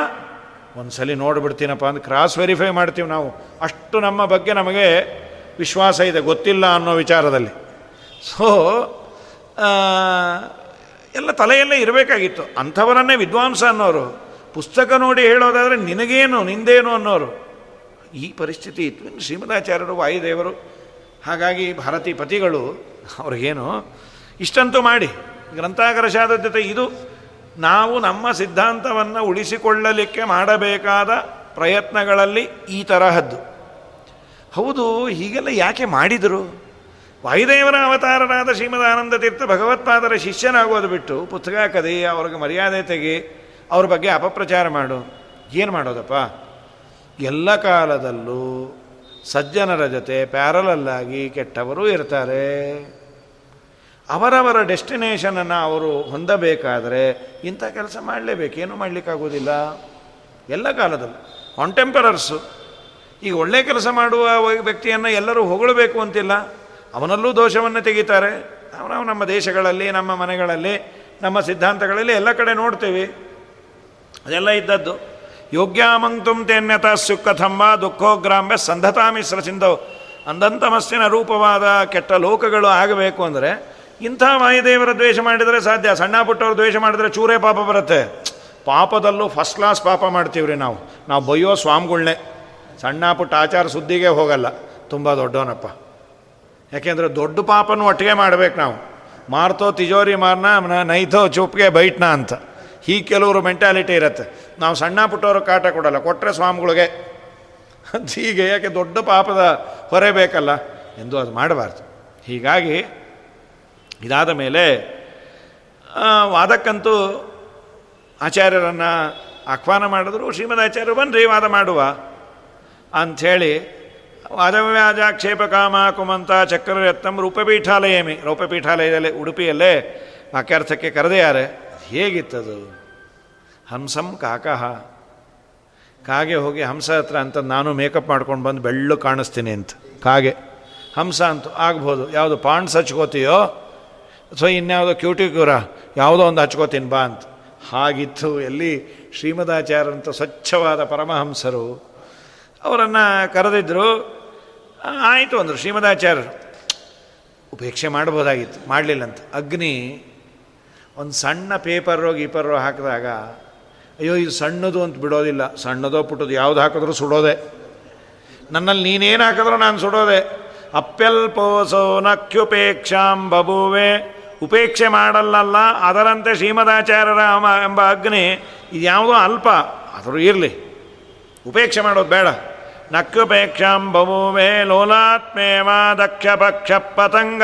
ಒಂದು ಸಲ ನೋಡಿಬಿಡ್ತೀನಪ್ಪ ಅಂದ್ರೆ ಕ್ರಾಸ್ ವೆರಿಫೈ ಮಾಡ್ತೀವಿ ನಾವು. ಅಷ್ಟು ನಮ್ಮ ಬಗ್ಗೆ ನಮಗೆ ವಿಶ್ವಾಸ ಇದೆ, ಗೊತ್ತಿಲ್ಲ ಅನ್ನೋ ವಿಚಾರದಲ್ಲಿ. ಸೊ ಎಲ್ಲ ತಲೆಯಲ್ಲೇ ಇರಬೇಕಾಗಿತ್ತು. ಅಂಥವರನ್ನೇ ವಿದ್ವಾಂಸ ಅನ್ನೋರು, ಪುಸ್ತಕ ನೋಡಿ ಹೇಳೋದಾದರೆ ನಿನಗೇನು, ನಿಂದೇನು ಅನ್ನೋರು. ಈ ಪರಿಸ್ಥಿತಿ ಇತ್ತು ಶ್ರೀಮದಾಚಾರ್ಯರು, ವಾಯುದೇವರು, ಹಾಗಾಗಿ ಭಾರತೀ ಪತಿಗಳು ಅವ್ರಿಗೇನು, ಇಷ್ಟಂತೂ ಮಾಡಿ. ಗ್ರಂಥಾಗರ ಜೊತೆ ಇದು ನಾವು ನಮ್ಮ ಸಿದ್ಧಾಂತವನ್ನು ಉಳಿಸಿಕೊಳ್ಳಲಿಕ್ಕೆ ಮಾಡಬೇಕಾದ ಪ್ರಯತ್ನಗಳಲ್ಲಿ ಈ ತರಹದ್ದು. ಹೌದು, ಹೀಗೆಲ್ಲ ಯಾಕೆ ಮಾಡಿದರು? ವಾಯುದೇವರ ಅವತಾರರಾದ ಶ್ರೀಮದ್ ಆನಂದ ತೀರ್ಥ ಭಗವತ್ಪಾದರ ಶಿಷ್ಯನಾಗೋದು ಬಿಟ್ಟು ಪುಸ್ತಕ ಕದಿ ಅವ್ರಿಗೆ ಮರ್ಯಾದೆ ತೆಗಿ, ಅವ್ರ ಬಗ್ಗೆ ಅಪಪ್ರಚಾರ ಮಾಡು. ಏನು ಮಾಡೋದಪ್ಪ? ಎಲ್ಲ ಕಾಲದಲ್ಲೂ ಸಜ್ಜನರ ಜೊತೆ ಪ್ಯಾರಲಲ್ಲಾಗಿ ಕೆಟ್ಟವರು ಇರ್ತಾರೆ. ಅವರವರ ಡೆಸ್ಟಿನೇಷನನ್ನು ಅವರು ಹೊಂದಬೇಕಾದರೆ ಇಂಥ ಕೆಲಸ ಮಾಡಲೇಬೇಕು. ಏನೂ ಮಾಡಲಿಕ್ಕಾಗೋದಿಲ್ಲ ಎಲ್ಲ ಕಾಲದಲ್ಲೂ. ಕಾಂಟೆಂಪರರ್ಸು ಈಗ ಒಳ್ಳೆ ಕೆಲಸ ಮಾಡುವ ವ್ಯಕ್ತಿಯನ್ನು ಎಲ್ಲರೂ ಹೊಗಳಬೇಕು ಅಂತಿಲ್ಲ. ಅವನಲ್ಲೂ ದೋಷವನ್ನು ತೆಗಿತಾರೆ. ನಾವು ನಮ್ಮ ದೇಶಗಳಲ್ಲಿ, ನಮ್ಮ ಮನೆಗಳಲ್ಲಿ, ನಮ್ಮ ಸಿದ್ಧಾಂತಗಳಲ್ಲಿ ಎಲ್ಲ ಕಡೆ ನೋಡ್ತೇವೆ. ಅದೆಲ್ಲ ಇದ್ದದ್ದು. ಯೋಗ್ಯಾಮಂತುಂ ತೇನ್ಯತ ಸುಖಥಂಬ ದುಃಖೋಗ್ರಾಂಬೆ ಸಂಧತಾಮಿಶ್ರ ಸಿಂಧವು ಅಂದಂತಮಸ್ಸಿನ ರೂಪವಾದ ಕೆಟ್ಟ ಲೋಕಗಳು ಆಗಬೇಕು ಅಂದರೆ ಇಂಥ ವಾಯುದೇವರ ದ್ವೇಷ ಮಾಡಿದರೆ ಸಾಧ್ಯ. ಸಣ್ಣ ಪುಟ್ಟವರು ದ್ವೇಷ ಮಾಡಿದರೆ ಚೂರೇ ಪಾಪ ಬರುತ್ತೆ. ಪಾಪದಲ್ಲೂ ಫಸ್ಟ್ ಕ್ಲಾಸ್ ಪಾಪ ಮಾಡ್ತೀವ್ರಿ ನಾವು. ನಾವು ಬಯ್ಯೋ ಸ್ವಾಮಿಗಳ್ನೆ. ಸಣ್ಣ ಪುಟ್ಟ ಆಚಾರ ಸುದ್ದಿಗೆ ಹೋಗಲ್ಲ. ತುಂಬ ದೊಡ್ಡವನಪ್ಪ. ಯಾಕೆಂದರೆ ದೊಡ್ಡ ಪಾಪನೂ ಒಟ್ಟಿಗೆ ಮಾಡ್ಬೇಕು ನಾವು. ಮಾರ್ತೋ ತಿಜೋರಿ ಮಾರ್ನ ನೈತೋ ಚುಪ್ಗೆ ಬೈಟ್ನ ಅಂತ. ಹೀಗೆ ಕೆಲವರು ಮೆಂಟಾಲಿಟಿ ಇರುತ್ತೆ. ನಾವು ಸಣ್ಣ ಪುಟ್ಟವರು ಕಾಟ ಕೊಡಲ್ಲ. ಕೊಟ್ಟರೆ ಸ್ವಾಮಿಗಳಿಗೆ. ಹೀಗೆ ಯಾಕೆ ದೊಡ್ಡ ಪಾಪದ ಹೊರೆ ಬೇಕಲ್ಲ? ಎಂದು ಅದು ಮಾಡಬಾರ್ದು. ಹೀಗಾಗಿ ಇದಾದ ಮೇಲೆ ವಾದಕ್ಕಂತೂ ಆಚಾರ್ಯರನ್ನು ಆಹ್ವಾನ ಮಾಡಿದ್ರು ಶ್ರೀಮದ್ ಆಚಾರ್ಯರು ಬನ್ನಿರಿ ವಾದ ಮಾಡುವ ಅಂಥೇಳಿ ವಾದವ್ಯಾಜಾಕ್ಷೇಪ ಕಾಮ ಕುಮಂತ ಚಕ್ರರತ್ನಂ ರೂಪಪೀಠಾಲಯಮಿ. ರೂಪಪೀಠಾಲಯದಲ್ಲಿ ಉಡುಪಿಯಲ್ಲೇ ವಾಕ್ಯಾರ್ಥಕ್ಕೆ ಕರೆದೆಯಾರೆ ಹೇಗಿತ್ತದು? ಹಂಸಂ ಕಾಕಹ ಕಾಗೆ ಹೋಗಿ ಹಂಸ ಹತ್ರ ಅಂತ ನಾನು ಮೇಕಪ್ ಮಾಡ್ಕೊಂಡು ಬಂದು ಬೆಳ್ಳು ಕಾಣಿಸ್ತೀನಿ ಅಂತ. ಕಾಗೆ. ಹಂಸ ಅಂತೂ ಆಗ್ಬೋದು. ಯಾವುದು ಪಾಂಡ್ಸ್ ಹಚ್ಕೋತೀಯೋ ಅಥವಾ ಇನ್ಯಾವುದೋ ಕ್ಯೂಟಿಕ್ಯೂರ ಯಾವುದೋ ಒಂದು ಹಚ್ಕೋತೀನಿ ಬಾ ಅಂತ. ಹಾಗಿತ್ತು, ಎಲ್ಲಿ ಶ್ರೀಮದಾಚಾರ್ಯಂತ ಸ್ವಚ್ಛವಾದ ಪರಮಹಂಸರು, ಅವರನ್ನು ಕರೆದಿದ್ದರು ಆಯಿತು ಅಂದರು ಶ್ರೀಮದಾಚಾರ್ಯರು. ಉಪೇಕ್ಷೆ ಮಾಡ್ಬೋದಾಗಿತ್ತು ಮಾಡಲಿಲ್ಲಂತ ಅಗ್ನಿ, ಒಂದು ಸಣ್ಣ ಪೇಪರೋ ಗೀಪರೋ ಹಾಕಿದಾಗ, ಅಯ್ಯೋ, ಇದು ಸಣ್ಣದು ಅಂತ ಬಿಡೋದಿಲ್ಲ. ಸಣ್ಣದೋ ಪುಟ್ಟದು, ಯಾವುದು ಹಾಕಿದ್ರೂ ಸುಡೋದೆ. ನನ್ನಲ್ಲಿ ನೀನೇನು ಹಾಕಿದ್ರೂ ನಾನು ಸುಡೋದೆ. ಅಪ್ಯಲ್ಪೋಸೋ ನಕ್ಯುಪೇಕ್ಷಾಂ ಬಬುವೆ ಉಪೇಕ್ಷೆ ಮಾಡಲ್ಲಲ್ಲ, ಅದರಂತೆ ಶ್ರೀಮದಾಚಾರ್ಯರ ಎಂಬ ಅಗ್ನಿ, ಇದು ಯಾವುದೋ ಅಲ್ಪ, ಆದರೂ ಇರಲಿ. ಉಪೇಕ್ಷೆ ಮಾಡೋದು ಬೇಡ. ನಕ್ಕುಪೇಕ್ಷಾಂ ಬಭುವೆ ಲೋಲಾತ್ಮೇವ ದಕ್ಷ ಪಕ್ಷ ಪತಂಗ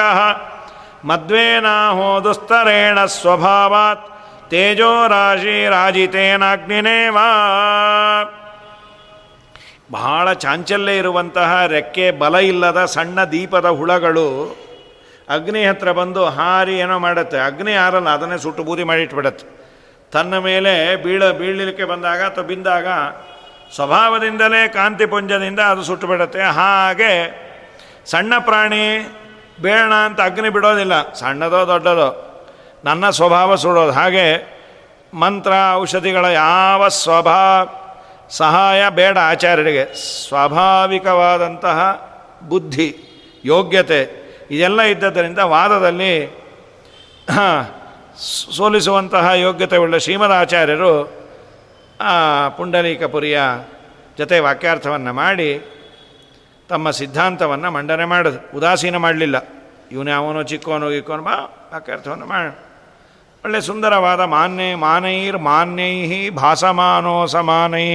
ಮದ್ವೇನಾಹೋ ದುಸ್ತರೇಣ ಸ್ವಭಾವಾತ್, ತೇಜೋ ರಾಶಿ ರಾಜಿತೇನಾಗ್ನಿನೇವಾ ಬಹಳ ಚಾಂಚಲ್ಯ ಇರುವಂತಹ ರೆಕ್ಕೆ ಬಲ ಇಲ್ಲದ ಸಣ್ಣ ದೀಪದ ಹುಳಗಳು ಅಗ್ನಿ ಹತ್ರ ಬಂದು ಹಾರಿ ಏನೋ ಮಾಡುತ್ತೆ. ಅಗ್ನಿ ಹಾರಲ್ಲ, ಅದನ್ನೇ ಸುಟ್ಟು ಬೂದಿ ಮಾಡಿಟ್ಬಿಡತ್ತೆ ತನ್ನ ಮೇಲೆ ಬೀಳ ಬೀಳಲಿಕ್ಕೆ ಬಂದಾಗ ಅಥವಾ ಬಿಂದಾಗ ಸ್ವಭಾವದಿಂದಲೇ ಕಾಂತಿಪುಂಜದಿಂದ ಅದು ಸುಟ್ಟು ಬಿಡುತ್ತೆ ಹಾಗೆ ಸಣ್ಣ ಪ್ರಾಣಿ ಬೇಡ ಅಂತ ಅಗ್ನಿ ಬಿಡೋದಿಲ್ಲ. ಸಣ್ಣದೋ ದೊಡ್ಡದೋ ನನ್ನ ಸ್ವಭಾವ ಸುಡೋದು. ಹಾಗೆ ಮಂತ್ರ, ಔಷಧಿಗಳ ಯಾವ ಸ್ವಭಾವ ಸಹಾಯ ಬೇಡ ಆಚಾರ್ಯರಿಗೆ. ಸ್ವಾಭಾವಿಕವಾದಂತಹ ಬುದ್ಧಿ, ಯೋಗ್ಯತೆ ಇದೆಲ್ಲ ಇದ್ದದರಿಂದ ವಾದದಲ್ಲಿ ಸೋಲಿಸುವಂತಹ ಯೋಗ್ಯತೆ ಉಳ್ಳ ಶ್ರೀಮದಾಚಾರ್ಯರು ಪುಂಡಲೀಕಪುರಿಯ ಜೊತೆ ವಾಕ್ಯಾರ್ಥವನ್ನು ಮಾಡಿ ತಮ್ಮ ಸಿದ್ಧಾಂತವನ್ನು ಮಂಡನೆ ಮಾಡೋದು ಉದಾಸೀನ ಮಾಡಲಿಲ್ಲ. ಇವನೇ ಅವನು ಚಿಕ್ಕವನು ಗಿಕ್ಕೋನು ಬಾ, ವಾಕ್ಯಾರ್ಥವನ್ನು ಮಾಡ. ಒಳ್ಳೆ ಸುಂದರವಾದ ಮಾನ್ಯ ಮಾನೈರ್ ಮಾನ್ಯೈ ಭಾಸಮಾನೋ ಸಮಾನೈ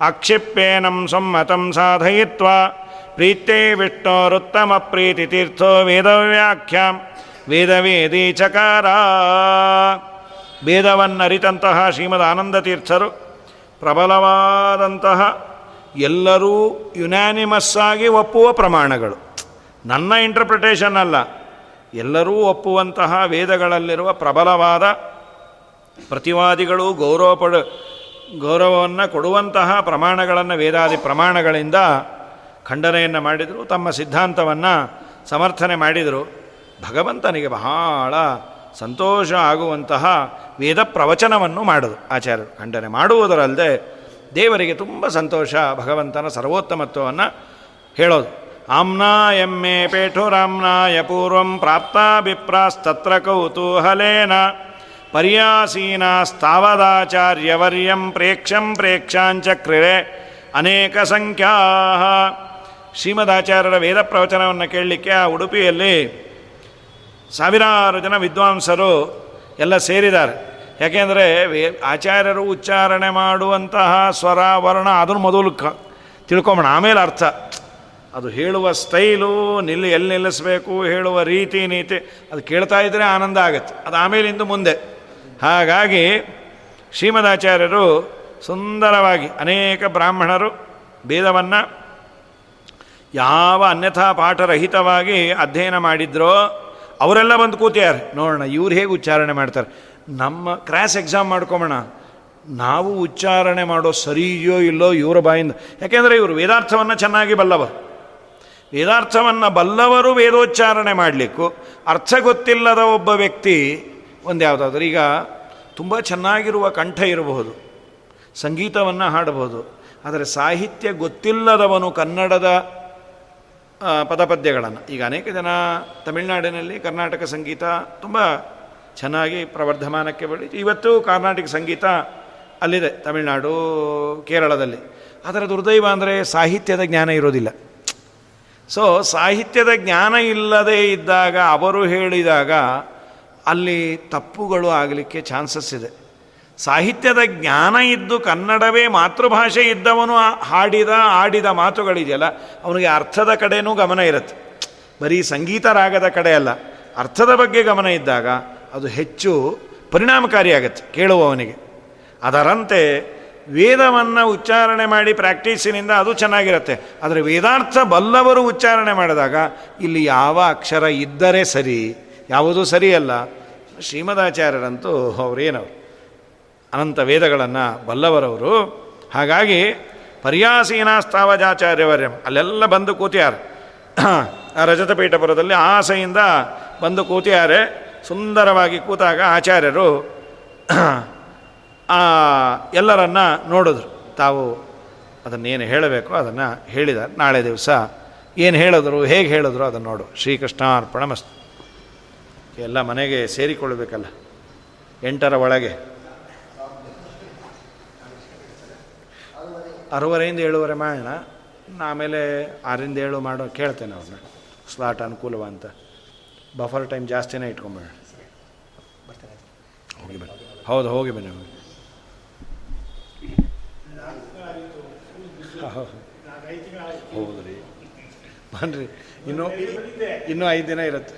ಆಕ್ಷಿಪ್ಯೇನಂ ಸಮ್ಮತಂ ಸಾಧಯಿತ್ವ. ಪ್ರೀತ್ಯೈ ವಿಷ್ಣೋರುತ್ತಮ ಪ್ರೀತಿ ತೀರ್ಥೋ ವೇದವ್ಯಾಖ್ಯಾಂ ವೇದವೇದಿ ಚಕಾರ ವೇದವನ್ನರಿತಂತಹ ಶ್ರೀಮದ್ ಆನಂದ ತೀರ್ಥರು ಪ್ರಬಲವಾದಂತಹ ಎಲ್ಲರೂ ಯುನಾನಿಮಸ್ ಆಗಿ ಒಪ್ಪುವ ಪ್ರಮಾಣಗಳು. ನನ್ನ ಇಂಟರ್ಪ್ರಿಟೇಷನ್ ಅಲ್ಲ. ಎಲ್ಲರೂ ಒಪ್ಪುವಂತಹ ವೇದಗಳಲ್ಲಿರುವ ಪ್ರಬಲವಾದ ಪ್ರತಿವಾದಿಗಳು ಗೌರವ ಪಡ ಗೌರವವನ್ನು ಕೊಡುವಂತಹ ಪ್ರಮಾಣಗಳನ್ನು ವೇದಾದಿ ಪ್ರಮಾಣಗಳಿಂದ ಖಂಡನೆಯನ್ನು ಮಾಡಿದರು, ತಮ್ಮ ಸಿದ್ಧಾಂತವನ್ನು ಸಮರ್ಥನೆ ಮಾಡಿದರು. ಭಗವಂತನಿಗೆ ಬಹಳ ಸಂತೋಷ ಆಗುವಂತಹ ವೇದ ಪ್ರವಚನವನ್ನು ಮಾಡೋದು ಆಚಾರ್ಯರು. ಖಂಡನೆ ಮಾಡುವುದರಲ್ಲದೆ ದೇವರಿಗೆ ತುಂಬ ಸಂತೋಷ, ಭಗವಂತನ ಸರ್ವೋತ್ತಮತ್ವವನ್ನು ಹೇಳೋದು. ಆಮ್ನಾ ಎಮ್ಮೆ ಪೇಠುರಾಮ್ನಾಯ ಪೂರ್ವಂ ಪ್ರಾಪ್ತಾಭಿಪ್ರಾಸ್ತತ್ರ ಕೌತೂಹಲೇನ ಪರ್ಯಾಸೀನಾಸ್ತಾವದಾಚಾರ್ಯವರ್ಯಂ ಪ್ರೇಕ್ಷಂ ಪ್ರೇಕ್ಷಾಂಚಕ್ರಿರೆ ಅನೇಕ ಸಂಖ್ಯಾ. ಶ್ರೀಮದಾಚಾರ್ಯರ ವೇದ ಪ್ರವಚನವನ್ನು ಕೇಳಲಿಕ್ಕೆ ಆ ಉಡುಪಿಯಲ್ಲಿ ಸಾವಿರಾರು ಜನ ವಿದ್ವಾಂಸರು ಎಲ್ಲ ಸೇರಿದ್ದಾರೆ. ಯಾಕೆಂದರೆ ವೇ, ಆಚಾರ್ಯರು ಉಚ್ಚಾರಣೆ ಮಾಡುವಂತಹ ಸ್ವರ ವರ್ಣ ಅದನ್ನು ಮೊದಲು ಕ ತಿಳ್ಕೊಂಬೋಣ ಆಮೇಲೆ ಅರ್ಥ. ಅದು ಹೇಳುವ ಸ್ಟೈಲು, ನಿಲ್ಲಿ, ಎಲ್ಲಿ ನಿಲ್ಲಿಸಬೇಕು, ಹೇಳುವ ರೀತಿ, ನೀತಿ, ಅದು ಕೇಳ್ತಾ ಇದ್ದರೆ ಆನಂದ ಆಗುತ್ತೆ. ಅದು ಆಮೇಲಿಂದ ಮುಂದೆ. ಹಾಗಾಗಿ ಶ್ರೀಮದಾಚಾರ್ಯರು ಸುಂದರವಾಗಿ ಅನೇಕ ಬ್ರಾಹ್ಮಣರು, ಭೇದವನ್ನು ಯಾವ ಅನ್ಯಥಾ ಪಾಠರಹಿತವಾಗಿ ಅಧ್ಯಯನ ಮಾಡಿದ್ರೋ ಅವರೆಲ್ಲ ಬಂದು ಕೂತಿಯಾರೆ ನೋಡೋಣ, ಇವ್ರು ಹೇಗೆ ಉಚ್ಚಾರಣೆ ಮಾಡ್ತಾರೆ. ನಮ್ಮ ಕ್ರ್ಯಾಸ್ ಎಕ್ಸಾಮ್ ಮಾಡ್ಕೊಬೋಣ. ನಾವು ಉಚ್ಚಾರಣೆ ಮಾಡೋ ಸರಿಯೋ ಇಲ್ಲೋ ಇವರ ಬಾಯಿಂದ. ಯಾಕೆಂದರೆ ಇವರು ವೇದಾರ್ಥವನ್ನು ಚೆನ್ನಾಗಿ ಬಲ್ಲವರು. ವೇದಾರ್ಥವನ್ನು ಬಲ್ಲವರು ವೇದೋಚ್ಚಾರಣೆ ಮಾಡಲಿಕ್ಕೂ. ಅರ್ಥ ಗೊತ್ತಿಲ್ಲದ ಒಬ್ಬ ವ್ಯಕ್ತಿ, ಒಂದು ಯಾವುದಾದ್ರೂ, ಈಗ ತುಂಬ ಚೆನ್ನಾಗಿರುವ ಕಂಠ ಇರಬಹುದು. ಸಂಗೀತವನ್ನು ಹಾಡಬಹುದು. ಆದರೆ ಸಾಹಿತ್ಯ ಗೊತ್ತಿಲ್ಲದವನು ಕನ್ನಡದ ಪದಪದ್ಯಗಳನ್ನು. ಈಗ ಅನೇಕ ಜನ ತಮಿಳುನಾಡಿನಲ್ಲಿ ಕರ್ನಾಟಕ ಸಂಗೀತ ತುಂಬ ಚೆನ್ನಾಗಿ ಪ್ರವರ್ಧಮಾನಕ್ಕೆ ಬಳಿ ಇವತ್ತು ಕರ್ನಾಟಕ ಸಂಗೀತ ಅಲ್ಲಿದೆ, ತಮಿಳುನಾಡು, ಕೇರಳದಲ್ಲಿ. ಅದರ ದುರ್ದೈವ ಅಂದರೆ ಸಾಹಿತ್ಯದ ಜ್ಞಾನ ಇರೋದಿಲ್ಲ. ಸೊ ಸಾಹಿತ್ಯದ ಜ್ಞಾನ ಇಲ್ಲದೇ ಇದ್ದಾಗ, ಅವರು ಹೇಳಿದಾಗ ಅಲ್ಲಿ ತಪ್ಪುಗಳು ಆಗಲಿಕ್ಕೆ ಚಾನ್ಸಸ್ ಇದೆ. ಸಾಹಿತ್ಯದ ಜ್ಞಾನ ಇದ್ದು ಕನ್ನಡವೇ ಮಾತೃಭಾಷೆ ಇದ್ದವನು ಹಾಡಿದ, ಆಡಿದ ಮಾತುಗಳಿದೆಯಲ್ಲ, ಅವನಿಗೆ ಅರ್ಥದ ಕಡೆನೂ ಗಮನ ಇರುತ್ತೆ. ಬರೀ ಸಂಗೀತ ರಾಗದ ಕಡೆ ಅಲ್ಲ, ಅರ್ಥದ ಬಗ್ಗೆ ಗಮನ ಇದ್ದಾಗ ಅದು ಹೆಚ್ಚು ಪರಿಣಾಮಕಾರಿಯಾಗತ್ತೆ ಕೇಳುವವನಿಗೆ. ಅದರಂತೆ ವೇದವನ್ನು ಉಚ್ಚಾರಣೆ ಮಾಡಿ ಪ್ರಾಕ್ಟೀಸಿನಿಂದ ಅದು ಚೆನ್ನಾಗಿರುತ್ತೆ. ಆದರೆ ವೇದಾರ್ಥ ಬಲ್ಲವರು ಉಚ್ಚಾರಣೆ ಮಾಡಿದಾಗ ಇಲ್ಲಿ ಯಾವ ಅಕ್ಷರ ಇದ್ದರೆ ಸರಿ, ಯಾವುದೂ ಸರಿಯಲ್ಲ. ಶ್ರೀಮದಾಚಾರ್ಯರಂತೂ ಅವರೇನವರು? ಅನಂತ ವೇದಗಳನ್ನು ಬಲ್ಲವರವರು. ಹಾಗಾಗಿ ಪರ್ಯಾಸೀನಾಸ್ತಾವಜಾಚಾರ್ಯವರ್ಯಂ ಅಲ್ಲೆಲ್ಲ ಬಂದು ಕೂತಿಯಾರೆ. ಆ ರಜತಪೀಠಪುರದಲ್ಲಿ ಆಸೆಯಿಂದ ಬಂದು ಕೂತಿಯಾರೆ. ಸುಂದರವಾಗಿ ಕೂತಾಗ ಆಚಾರ್ಯರು ಎಲ್ಲರನ್ನ ನೋಡಿದ್ರು. ತಾವು ಅದನ್ನೇನು ಹೇಳಬೇಕು ಅದನ್ನು ಹೇಳಿದ ನಾಳೆ ದಿವಸ ಏನು ಹೇಳಿದ್ರು, ಹೇಗೆ ಹೇಳಿದ್ರು ಅದನ್ನು ನೋಡು. ಶ್ರೀಕೃಷ್ಣಾರ್ಪಣ ಮಸ್ತ್ ಎಲ್ಲ ಮನೆಗೆ ಸೇರಿಕೊಳ್ಬೇಕಲ್ಲ ಎಂಟರ ಒಳಗೆ. ಅರುವರೆಯಿಂದ ಏಳುವರೆ ಮಾಡೋಣ ಆಮೇಲೆ ಆರಿಂದ ಏಳು ಮಾಡೋ ಕೇಳ್ತೇನೆ ಅವ್ರನ್ನ ಸ್ಲಾಟ್ ಅನುಕೂಲವ ಅಂತ. ಬಫರ್ ಟೈಮ್ ಜಾಸ್ತಿನೇ ಇಟ್ಕೊಂಬೇಡ ಹೋಗಿ ಬನ್ನಿ. ಹೌದು, ಹೋಗಿ ಬನ್ನಿ, ಹೋಗಿ ಹೌದು ರೀ ಬನ್ನಿರಿ ಇನ್ನೂ ಇನ್ನೂ ಐದು ದಿನ ಇರುತ್ತೆ.